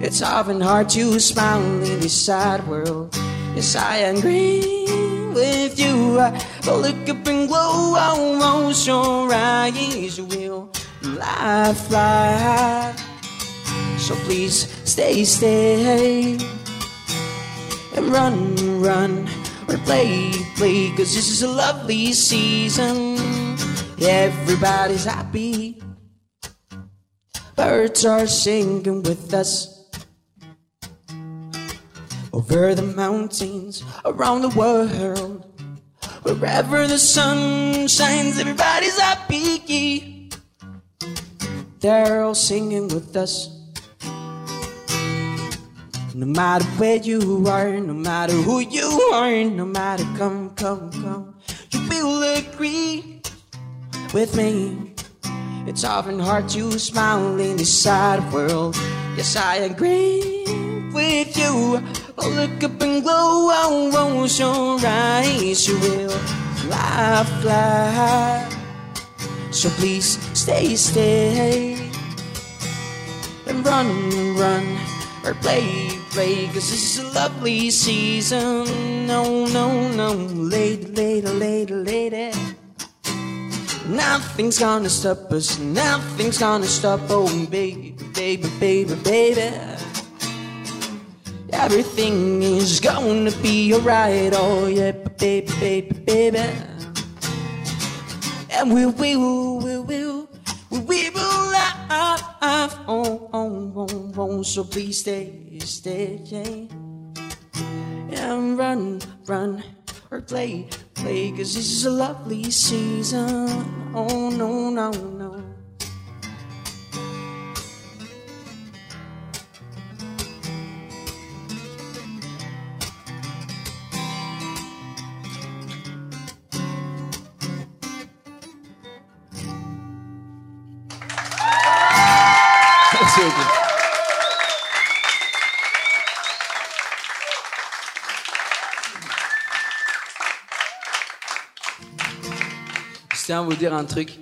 it's often hard to smile in this sad world. Yes, I agree with you. Uh, but look up and glow, almost your eyes will life fly. So please stay, stay, and run, run, play, play, cause this is a lovely season. Everybody's happy. Birds are singing with us over the mountains around the world. Wherever the sun shines, everybody's happy. They're all singing with us. No matter where you are, no matter who you are, no matter come, come, come, you will agree with me. It's often hard to smile in this sad world. Yes, I agree with you. Oh, look up and glow, oh, rose your eyes. You will fly, fly. So please stay, stay. And run, run, or play, this is a lovely season. No, no, no. Lady, lady, lady, lady. Nothing's gonna stop us, nothing's gonna stop, oh baby, baby, baby, baby. Everything is gonna be alright, oh yeah, baby, baby, baby. And we will oh, oh, oh, oh, so please stay, stay, yeah. And run, run, or play, play, cause this is a lovely season. Oh no, no, no. Merci beaucoup. Je tiens à vous dire un truc.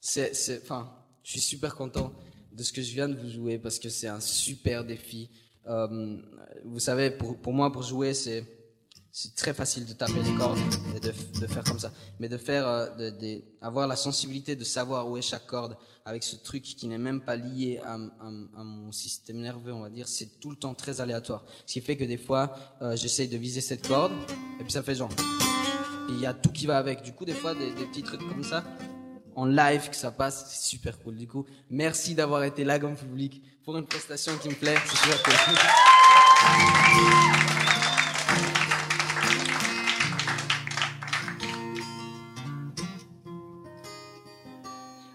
C'est, c'est, enfin, je suis super content de ce que je viens de vous jouer parce que c'est un super défi. Euh, vous savez, pour, pour moi, pour jouer, c'est, c'est très facile de taper les cordes et de, de faire comme ça. Mais de faire, euh, de, de- avoir la sensibilité de savoir où est chaque corde avec ce truc qui n'est même pas lié à, à à mon système nerveux, on va dire, c'est tout le temps très aléatoire. Ce qui fait que des fois, euh, j'essaye de viser cette corde et puis ça fait genre. Il y a tout qui va avec. Du coup, des fois, des, des petits trucs comme ça, en live, que ça passe, c'est super cool. Du coup, merci d'avoir été là comme public pour une prestation qui me plaît. C'est super cool.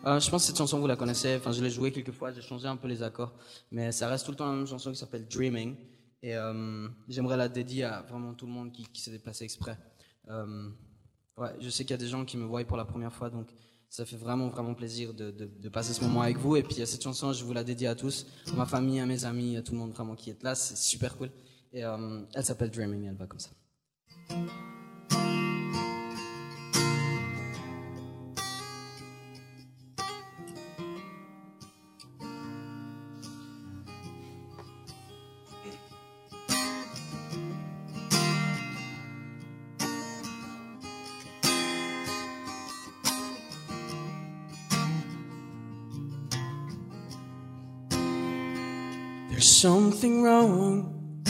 Euh, je pense que cette chanson, vous la connaissez. Enfin, je l'ai jouée quelques fois, j'ai changé un peu les accords. Mais ça reste tout le temps la même chanson qui s'appelle Dreaming. Et euh, j'aimerais la dédier à vraiment tout le monde qui, qui s'est déplacé exprès. Euh, ouais, je sais qu'il y a des gens qui me voient pour la première fois, donc ça fait vraiment, vraiment plaisir de, de, de passer ce moment avec vous. Et puis, cette chanson, je vous la dédie à tous, à ma famille, à mes amis, à tout le monde vraiment qui est là. C'est super cool. Et elle s'appelle Dreaming, elle va comme ça. There's something wrong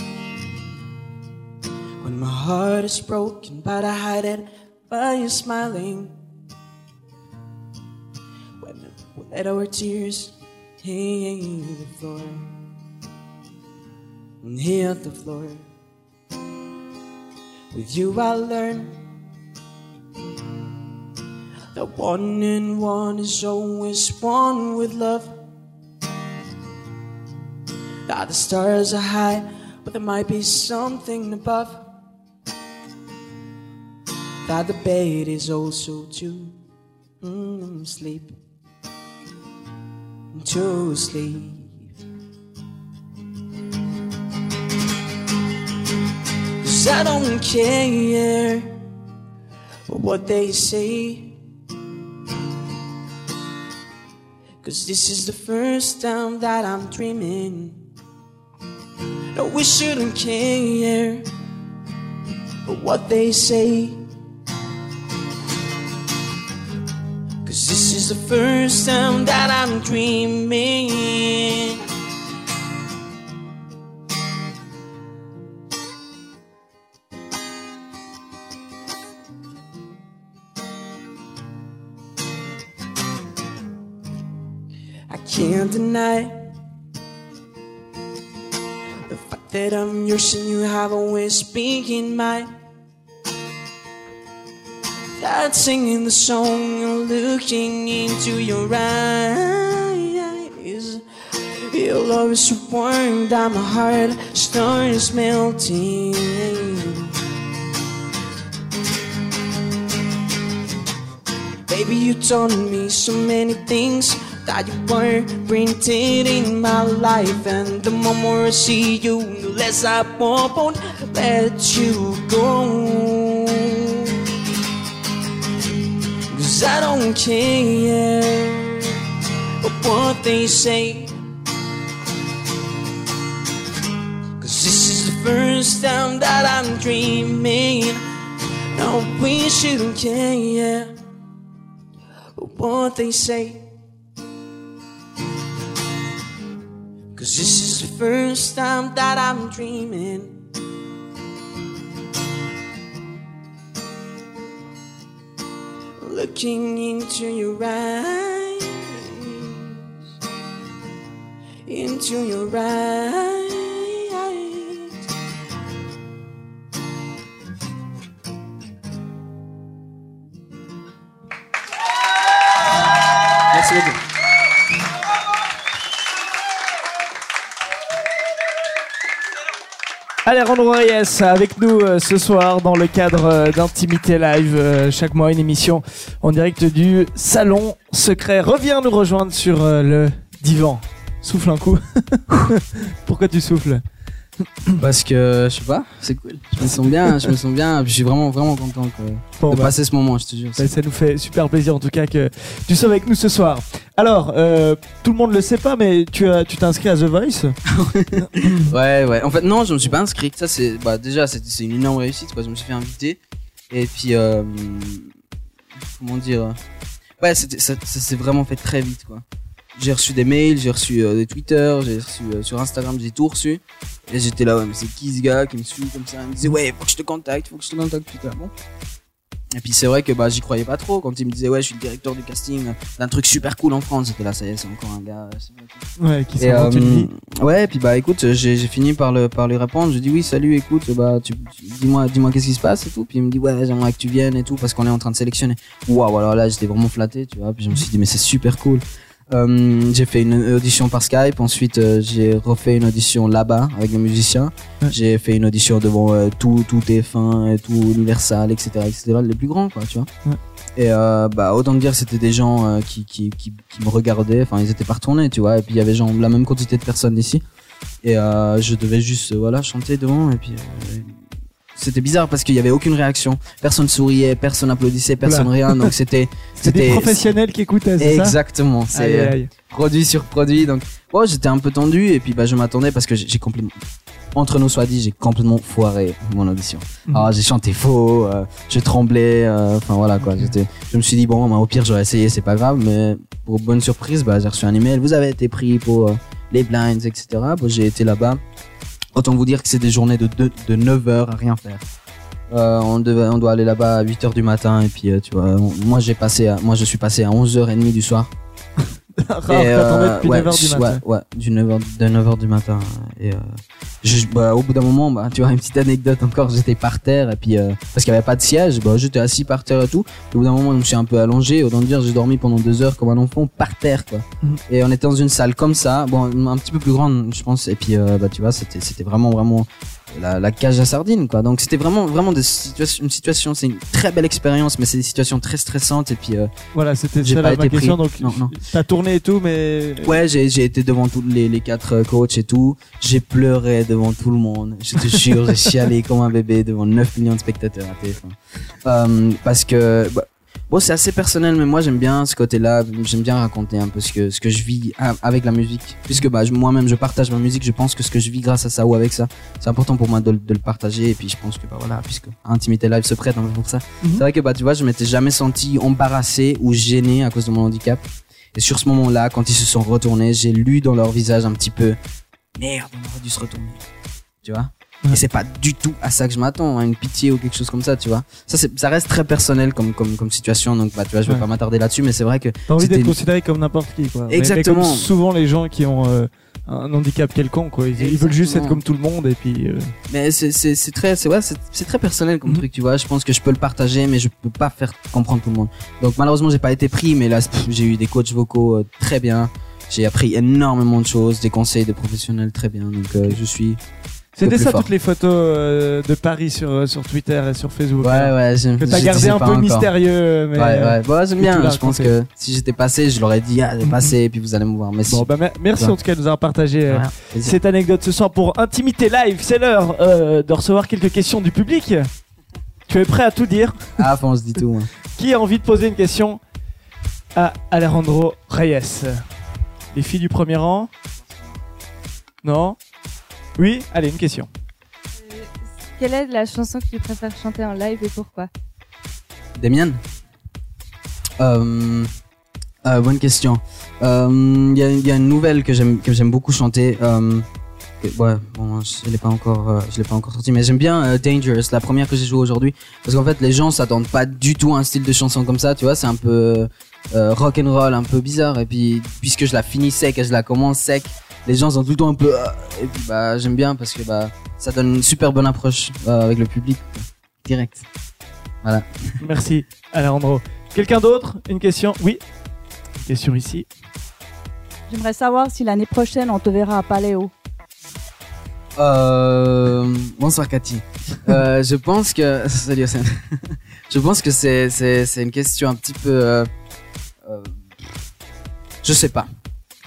when my heart is broken, but I hide it by you smiling. When wet our tears hang hit the floor, and hit the floor. With you, I learn that one and one is always one with love. That the stars are high, but there might be something above. That the bed is also to mm, sleep, to sleep. Cause I don't care what they say. Cause this is the first time that I'm dreaming. No, we shouldn't care for what they say. Cause this is the first time that I'm dreaming. I can't deny that I'm yours and you have always speaking my that singing the song and looking into your eyes. Your love is warm that my heart starts melting. Baby, you told me so many things that you were printed in my life. And the more I see you, the less I won't let you go. Cause I don't care what they say. Cause this is the first time that I'm dreaming. No, we shouldn't care what they say. First time that I'm dreaming. Looking into your eyes, into your eyes. Alejandro Reyes avec nous euh, ce soir dans le cadre euh, d'Intimité Live. euh, chaque mois, une émission en direct du Salon Secret. Reviens nous rejoindre sur le divan. Souffle un coup. Pourquoi tu souffles? Parce que, je sais pas, c'est cool. Je me sens bien, je me sens bien. Je suis vraiment, vraiment content Bon, de bah, passer ce moment, je te jure. bah, ça nous fait super plaisir en tout cas que tu sois avec nous ce soir. Alors, euh, tout le monde le sait pas, mais tu as, tu t'es inscrit à The Voice. Ouais, ouais. En fait, non, je me suis pas inscrit. Ça, c'est, bah, déjà, c'est une énorme réussite, quoi. Je me suis fait inviter. Et puis, euh, comment dire Ouais, ça, ça s'est vraiment fait très vite, quoi. J'ai reçu des mails, j'ai reçu euh, des Twitter, j'ai reçu euh, sur Instagram, j'ai tout reçu. Et j'étais là, ouais, mais c'est qui ce gars qui me suit comme ça? Il me disait, ouais, faut que je te contacte, faut que je te contacte, putain, bon. Et puis c'est vrai que bah j'y croyais pas trop quand il me disait ouais je suis le directeur du casting d'un truc super cool en France j'étais là ça y est c'est encore un gars. Ouais, qui vie. euh, ouais, puis bah écoute, j'ai j'ai fini par le par lui répondre. Je dis oui, salut, écoute, bah tu, tu- dis-moi dis-moi qu'est-ce qui se passe et tout. Puis il me dit ouais, j'aimerais que tu viennes et tout parce qu'on est en train de sélectionner. Waouh, alors là j'étais vraiment flatté, tu vois. Puis je me suis dit mais c'est super cool. Euh, j'ai fait une audition par Skype, ensuite euh, j'ai refait une audition là-bas avec les musiciens. Ouais. J'ai fait une audition devant euh, tout tout TF1 et tout Universal, etc., etc. Les plus grands quoi, tu vois. Ouais. Et bah autant te dire c'était des gens qui, qui, qui, qui me regardaient, enfin ils étaient pas retournés, tu vois. Et puis il y avait genre la même quantité de personnes ici. Et je devais juste voilà chanter devant et puis c'était bizarre parce qu'il y avait aucune réaction, personne souriait, personne applaudissait, personne Oula. rien. Donc c'était C'est des professionnels qui écoutaient, c'est ça exactement, c'est euh, produit sur produit. Donc bon, j'étais un peu tendu et puis bah je m'attendais parce que j'ai complètement entre nous soit dit, j'ai complètement foiré mon audition. Mhm. Alors j'ai chanté faux, euh, je tremblais, euh, enfin voilà quoi. J'étais, je me suis dit bon, bah, au pire j'aurais essayé, c'est pas grave, mais pour bonne surprise, bah j'ai reçu un email, vous avez été pris pour euh, les blinds, etc. Bon, j'ai été là-bas. Autant vous dire que c'est des journées de, de, de 9 heures à rien faire. Euh, on, devait, on doit aller là-bas à 8 heures du matin et puis euh, tu vois, moi j'ai passé, moi je suis passé à 11h30 du soir. Rare, euh, depuis ouais, 9h du matin. Ouais, du 9h, de 9h du matin. Et euh, je, bah, au bout d'un moment, bah, tu vois, une petite anecdote encore, j'étais par terre, et puis, euh, parce qu'il n'y avait pas de siège, bah, j'étais assis par terre et tout. Et au bout d'un moment, je me suis un peu allongé, autant dire, j'ai dormi pendant deux heures comme un enfant par terre, quoi. Mhm. Et on était dans une salle comme ça, bon, un petit peu plus grande, je pense, et puis, euh, bah, tu vois, c'était vraiment, vraiment la, la cage à sardines quoi. Donc c'était vraiment vraiment des situations, une situation, c'est une très belle expérience, mais c'est des situations très stressantes et puis euh, Voilà, c'était ça pas la, été question. pris. Donc, Non, non. t'as tourné et tout, mais. ouais j'ai j'ai été devant tous les, les quatre euh, coachs et tout, j'ai pleuré devant tout le monde. Je te jure, j'ai chialé comme un bébé devant 9 millions de spectateurs à TF1. Euh, parce que bah, Bon, c'est assez personnel, mais moi j'aime bien ce côté-là. J'aime bien raconter un peu ce que ce que je vis a- avec la musique, puisque bah moi-même je partage ma musique. Je pense que ce que je vis grâce à ça ou avec ça, c'est important pour moi de, le- de le partager. Et puis je pense que bah voilà, puisque Intimité Live se prête un peu pour ça. Mhm. C'est vrai que bah tu vois, je m'étais jamais senti embarrassé ou gêné à cause de mon handicap. Et sur ce moment-là, quand ils se sont retournés, j'ai lu dans leur visage un petit peu merde, on aurait dû se retourner. Tu vois? Et c'est pas du tout à ça que je m'attends, à une pitié ou quelque chose comme ça, tu vois. Ça, ça reste très personnel comme, comme, comme situation, donc bah, tu vois, je vais Ouais. pas m'attarder là-dessus, mais c'est vrai que T'as envie d'être considéré comme n'importe qui, quoi. Mais- mais Exactement. comme souvent les gens qui ont euh, un handicap quelconque, quoi. Ils, veulent juste être comme tout le monde et puis. euh, Mais c'est très c'est ouais c'est très personnel comme Mhm. truc tu vois. Je pense que je peux le partager mais je peux pas faire comprendre tout le monde. Donc malheureusement j'ai pas été pris mais là j'ai eu des coachs vocaux euh, très bien. J'ai appris énormément de choses, des conseils de professionnels très bien. Donc euh, je suis C'était ça fort. toutes les photos euh, de Paris sur, euh, sur Twitter et sur Facebook. ouais hein. ouais je, Que t'as gardé un peu encore. mystérieux, mais. Ouais euh, ouais bon, j'aime bien. l'as Je pense que si j'étais passé je leur ai dit ah j'ai Mhm. passé et puis vous allez me voir. Mais. Bon, bah, mer- merci Ouais. en tout cas de nous avoir partagé euh, cette anecdote ce soir pour Intimité Live. C'est l'heure euh, de recevoir quelques questions du public. Tu es prêt à tout dire? Ah enfin, on se dit tout. moi. Qui a envie de poser une question à Alejandro Reyes? Les filles du premier rang? Non? Oui Allez, une question. Quelle est la chanson que tu préfères chanter en live et pourquoi Des miennes euh, euh, Bonne question. Il y, a, y a une nouvelle que j'aime que j'aime beaucoup chanter. euh, que- ouais, bon, je l'ai pas encore, euh, je l'ai pas encore sorti, mais j'aime bien euh, Dangerous, la première que j'ai jouée aujourd'hui, parce qu'en fait les gens s'attendent pas du tout à un style de chanson comme ça, tu vois, c'est un peu euh, rock and roll, un peu bizarre, et puis puisque je la finis sec et je la commence sec, les gens sont tout le temps un peu, euh, et puis bah j'aime bien parce que bah ça donne une super bonne approche euh, avec le public, direct. Merci Alejandro. Quelqu'un d'autre? Une question? Oui Une question ici. J'aimerais savoir si l'année prochaine on te verra à Paléo. Euh, bonsoir Cathy. Euh, je pense que salut je pense que c'est c'est c'est une question un petit peu. Euh, euh, je sais pas.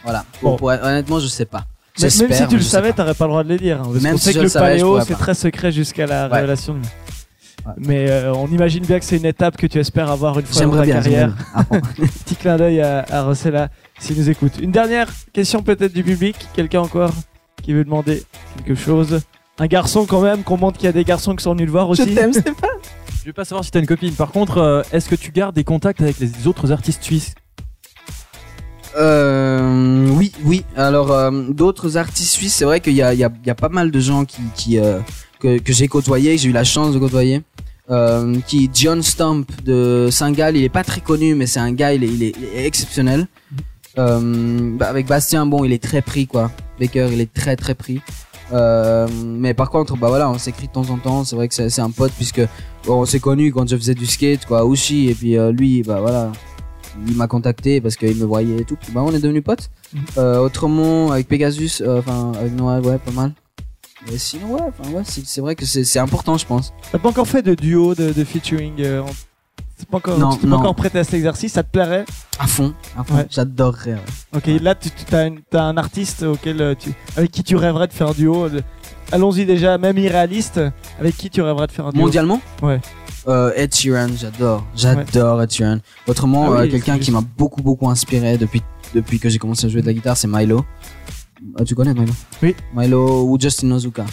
Voilà. Bon. pour- honnêtement, je sais pas. Même si tu le savais, t'aurais pas le droit de le dire. hein, parce Même qu'on si sait que le paléo, c'est très secret jusqu'à la Ouais. révélation. Ouais. Mais euh, on imagine bien que c'est une étape que tu espères avoir une fois dans ta bien. carrière. Ah, bon. Petit clin d'œil à, à Rossella s'il nous écoute. Une dernière question peut-être du public. Quelqu'un encore qui veut demander quelque chose? Un garçon quand même, qu'on montre qu'il y a des garçons qui sont venus le voir aussi. je t'aime, Stéphane. Je vais pas savoir si t'as une copine. Par contre, euh, est-ce que tu gardes des contacts avec les autres artistes suisses? Euh, oui, oui. Alors, euh, d'autres artistes suisses, c'est vrai qu'il y y, y a pas mal de gens qui, euh, que, j'ai côtoyé, que j'ai eu la chance de côtoyer. Euh, qui John Stump de Saint-Gall, il est pas très connu, mais c'est un gars, il est, exceptionnel. Bah, avec Bastien, bon, il est très pris, quoi. Baker, il est très très pris. Mais par contre, bah voilà, on s'écrit de temps en temps. C'est vrai que c'est un pote puisque on s'est connu quand je faisais du skate, quoi, Uchi, et puis lui, bah voilà, il m'a contacté parce qu'il me voyait et tout. Puis bah on est devenus potes. Euh, autrement, avec Pegasus, euh, enfin avec Noël, ouais, pas mal. Mais sinon, ouais, ouais, c'est vrai que c'est important, je pense. T'as pas encore fait de duo, de, de featuring euh, C'est pas encore, Non, tu pas encore prêté à cet exercice, ça te plairait? À fond, à fond. Ouais. J'adorerais. ouais. Ok, là tu une- t'as un artiste auquel euh, tu, avec qui tu rêverais de faire un duo. Allons-y déjà, même irréaliste, avec qui tu rêverais de faire un duo? Mondialement? Ouais. Euh, Ed Sheeran, j'adore. J'adore Ed Sheeran. Autrement, Ah oui, euh, quelqu'un qui m'a beaucoup, beaucoup inspiré depuis, depuis que j'ai commencé à jouer de la guitare, c'est Milo. Ah, tu connais Milo? Oui. Milo ou Justin Ozuka.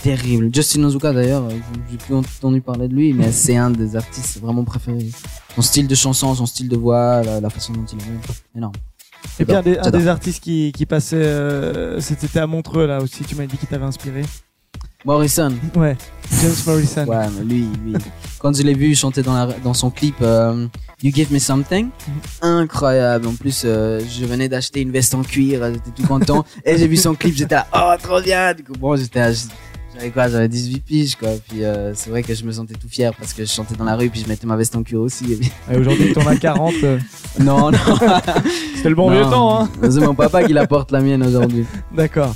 Terrible. Justin Ozuka d'ailleurs, euh, j'ai plus entendu parler de lui, mais c'est un des artistes vraiment préférés. Son style de chanson, son style de voix, la, la façon dont il est. Énorme. Et bien des, un des artistes qui, qui passait, euh, c'était à Montreux là aussi, tu m'as dit qu'il t'avait inspiré. Morrison. Ouais, James Morrison. Ouais, mais lui, lui. Quand je l'ai vu chanter dans, la, dans son clip euh, You Give Me Something, incroyable. En plus, euh, je venais d'acheter une veste en cuir, euh, j'étais tout content. et j'ai vu son clip, j'étais là, oh, trop bien. Du coup, bon, j'étais, j'avais quoi, j'avais 18 piges, quoi. Puis euh, c'est vrai que je me sentais tout fier parce que je chantais dans la rue, puis je mettais ma veste en cuir aussi. Et puis- Et aujourd'hui, t'en as 40. euh, non, non. C'était le bon vieux temps, hein. C'est mon papa qui la porte la mienne aujourd'hui. D'accord.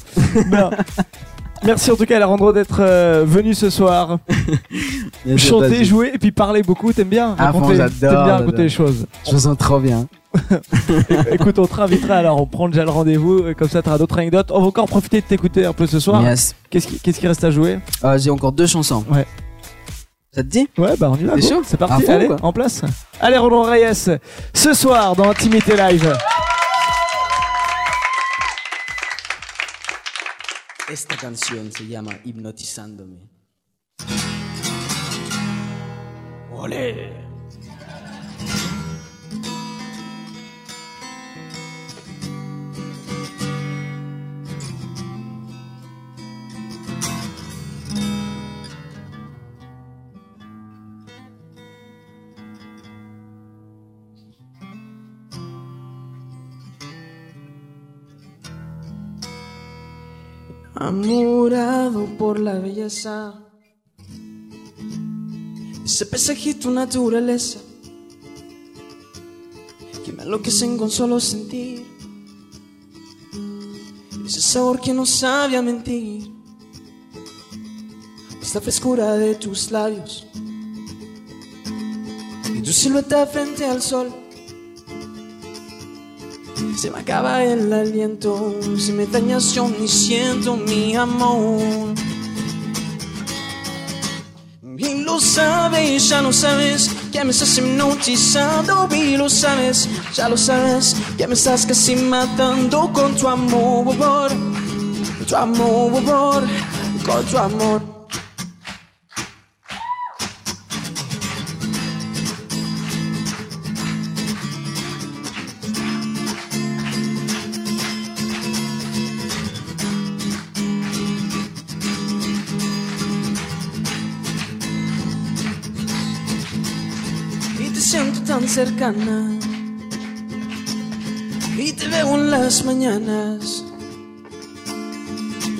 Merci en tout cas Alejandro d'être euh, venu ce soir. Bien sûr, Chanter, vas-y. jouer et puis parler beaucoup. T'aimes bien raconter j'adore, T'aimes bien raconter j'adore. les choses. Je me sens trop bien. Écoute, on te réinvitera alors. On prend déjà le rendez-vous. et Comme ça, t'auras d'autres anecdotes. On va encore profiter de t'écouter un peu ce soir. Yes. Qu'est-ce qui, qu'est-ce qui reste à jouer? Euh, J'ai encore deux chansons. Ouais. Ça te dit? Ouais, bah on y va. T'es go. chaud? C'est À parti. fond, Allez, quoi. en place. Allez, Roland Reyes. Ce soir dans Intimité Live. Esta canción se llama Hipnotizándome. Ole. Amurado por la belleza. Ese pesajito naturaleza Que me enloquecen con solo sentir. Ese sabor que no sabe a mentir. Esta frescura de tus labios. Y tu silueta frente al sol se me acaba el aliento, se me dañas yo ni siento mi amor. Y lo sabes, ya lo sabes, que me estás hipnotizando y lo sabes, ya lo sabes, que me estás casi matando con tu amor, tu amor, con tu amor. Y te veo en las mañanas.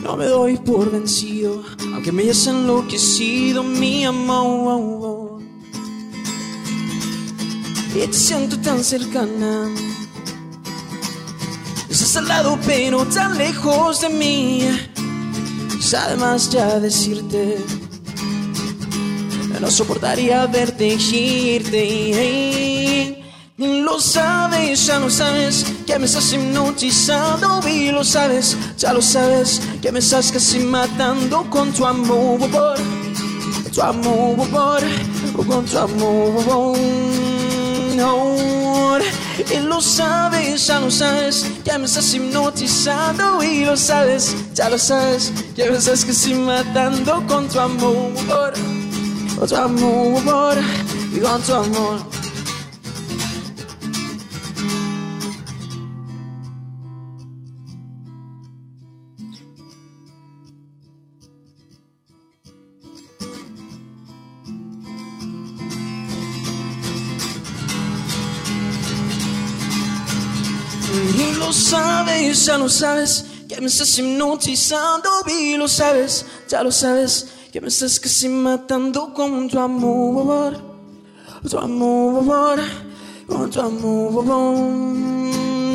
No me doy por vencido, aunque me hayas enloquecido, mi amor. Y te siento tan cercana. Estás al lado, pero tan lejos de mí. Es además ya decirte no soportaría verte irte. Lo sabes, ya lo sabes, que me estás hipnotizando y lo sabes, ya lo sabes, que me estás casi matando con tu amor, tu amor, con tu amor. Y lo sabes, ya lo sabes, que me estás hipnotizando y lo sabes, ya lo sabes, que me estás casi matando con tu amor con tu amor y con tu amor. Ya lo sabes, que me estás hipnotizando y lo sabes, ya lo sabes, que me estás casi matando con tu amor, tu amor, con tu amor.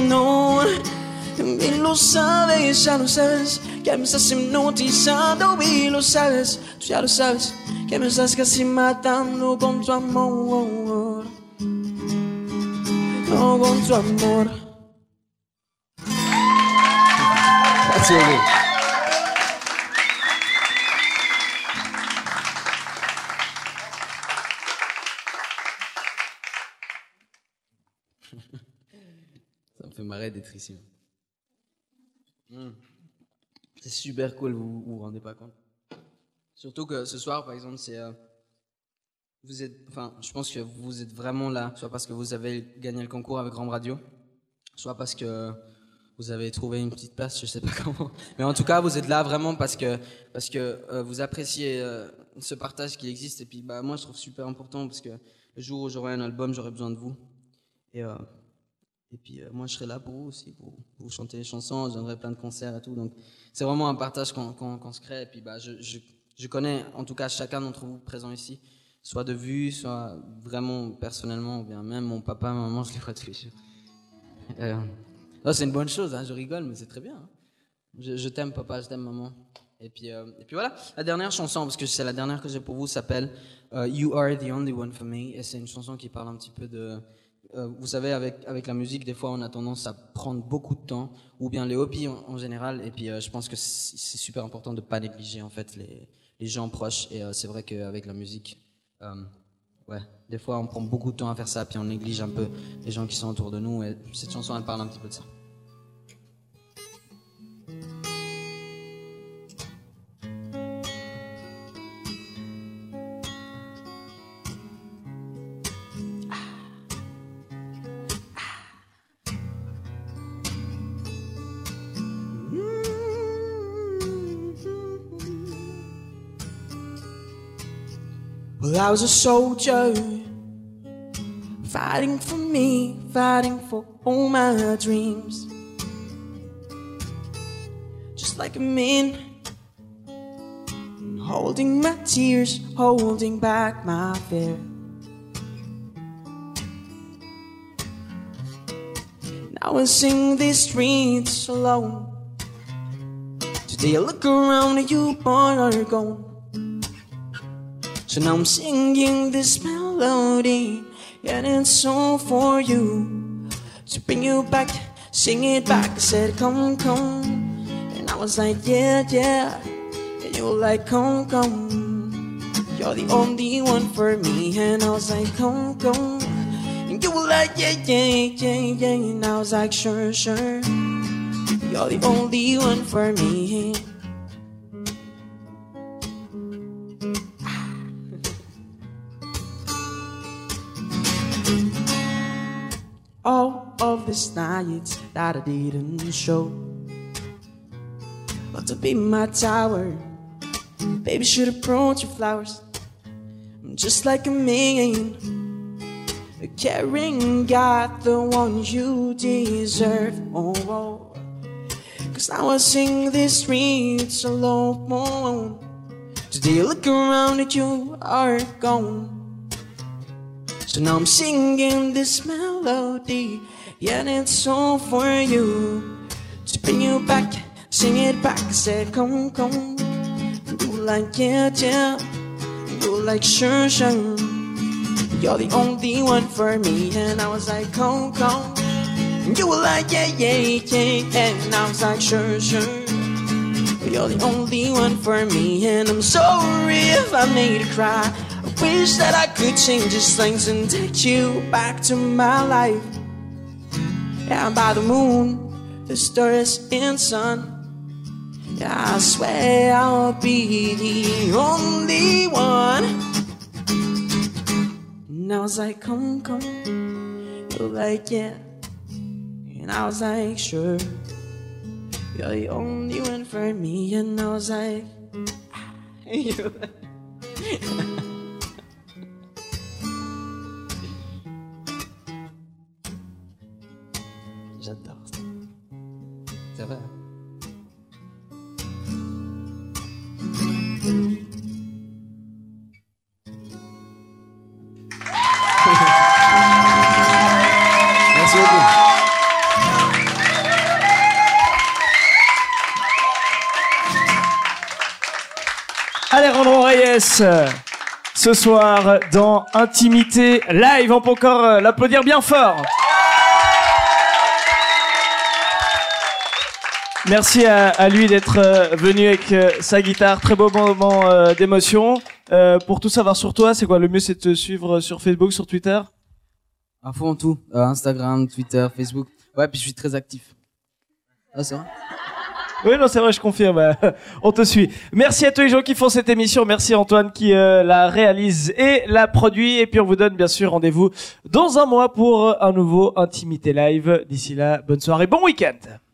No, y lo sabes, ya lo sabes, que me estás hipnotizando y lo sabes, tú ya lo sabes, que me estás casi matando con tu amor, no con tu amor. Ça me fait marrer d'être ici. Hmm. C'est super cool, vous vous vous rendez pas compte. Surtout que ce soir, par exemple, c'est. euh, vous êtes. Enfin, je pense que vous êtes vraiment là, soit parce que vous avez gagné le concours avec Rome Radio, soit parce que vous avez trouvé une petite place, je sais pas comment. Mais en tout cas, vous êtes là vraiment parce que, parce que euh, vous appréciez euh, ce partage qui existe. Et puis, bah, moi, je trouve super important parce que le jour où j'aurai un album, j'aurai besoin de vous. Et. euh, et puis euh, moi, je serai là pour vous aussi, vous chanter les chansons. Je donnerai plein de concerts et tout. Donc, c'est vraiment un partage qu'on qu'on- qu'on se crée. Et puis, bah, je, je, je connais en tout cas chacun d'entre vous présents ici, soit de vue, soit vraiment personnellement, ou bien même mon papa, ma maman, je les vois tous les jours. Non, c'est une bonne chose, hein, je rigole, mais c'est très bien. hein. Je, t'aime, papa, je t'aime, maman. Et puis, euh, et puis voilà, la dernière chanson, parce que c'est la dernière que j'ai pour vous, s'appelle euh, You Are the Only One for Me. Et c'est une chanson qui parle un petit peu de. euh, vous savez, avec, avec la musique, des fois, on a tendance à prendre beaucoup de temps, ou bien les hobbies en, en général. Et puis, je pense que c'est super important de pas négliger, en fait, les, les gens proches. Et c'est vrai qu'avec la musique, ouais, des fois, on prend beaucoup de temps à faire ça, puis on néglige un peu les gens qui sont autour de nous. Et cette chanson, elle parle un petit peu de ça. I was a soldier, fighting for me, fighting for all my dreams. Just like a man, holding my tears, holding back my fear. Now I sing these streets alone. Today I look around and you boy are gone. So now I'm singing this melody, and it's all for you. To bring you back, sing it back. I said, come, come. And I was like, yeah, yeah. And you were like, come, come. You're the only one for me. And I was like, come, come. And you were like, yeah, yeah, yeah, yeah. And I was like, sure, sure. You're the only one for me. Of these nights that I didn't show. Love to be my tower. Baby, should have brought you flowers. I'm just like a man. Caring God, the one you deserve. Oh, oh. Cause now I sing these streets alone. Today I look around and you are gone. So now I'm singing this melody, and it's all for you. To bring you back, sing it back, said, come, come. Do like, yeah, yeah. Do like, sure, sure. You're the only one for me, and I was like, come, come. You were like, yeah, yeah, yeah, and I was like, sure, sure. You're the only one for me, and I'm sorry if I made you cry. I wish that I could change these things and take you back to my life. Yeah, by the moon, the stars and sun. Yeah, I swear I'll be the only one. And I was like, come, come. You're like, yeah. And I was like, sure. You're the only one for me. And I was like, you. Ce soir dans Intimité Live. On peut encore euh, l'applaudir bien fort. Merci à, lui d'être euh, venu avec euh, sa guitare. Très beau moment d'émotion. Pour tout savoir sur toi, c'est quoi? Le mieux, c'est de te suivre sur Facebook, sur Twitter? À fond tout. Instagram, Twitter, Facebook. Ouais, puis je suis très actif. Ah, c'est vrai? Oui, non, c'est vrai, je confirme. On te suit. Merci à tous les gens qui font cette émission. Merci Antoine qui euh, la réalise et la produit. Et puis on vous donne bien sûr rendez-vous dans un mois pour un nouveau Intimité Live. D'ici là, bonne soirée, bon week-end.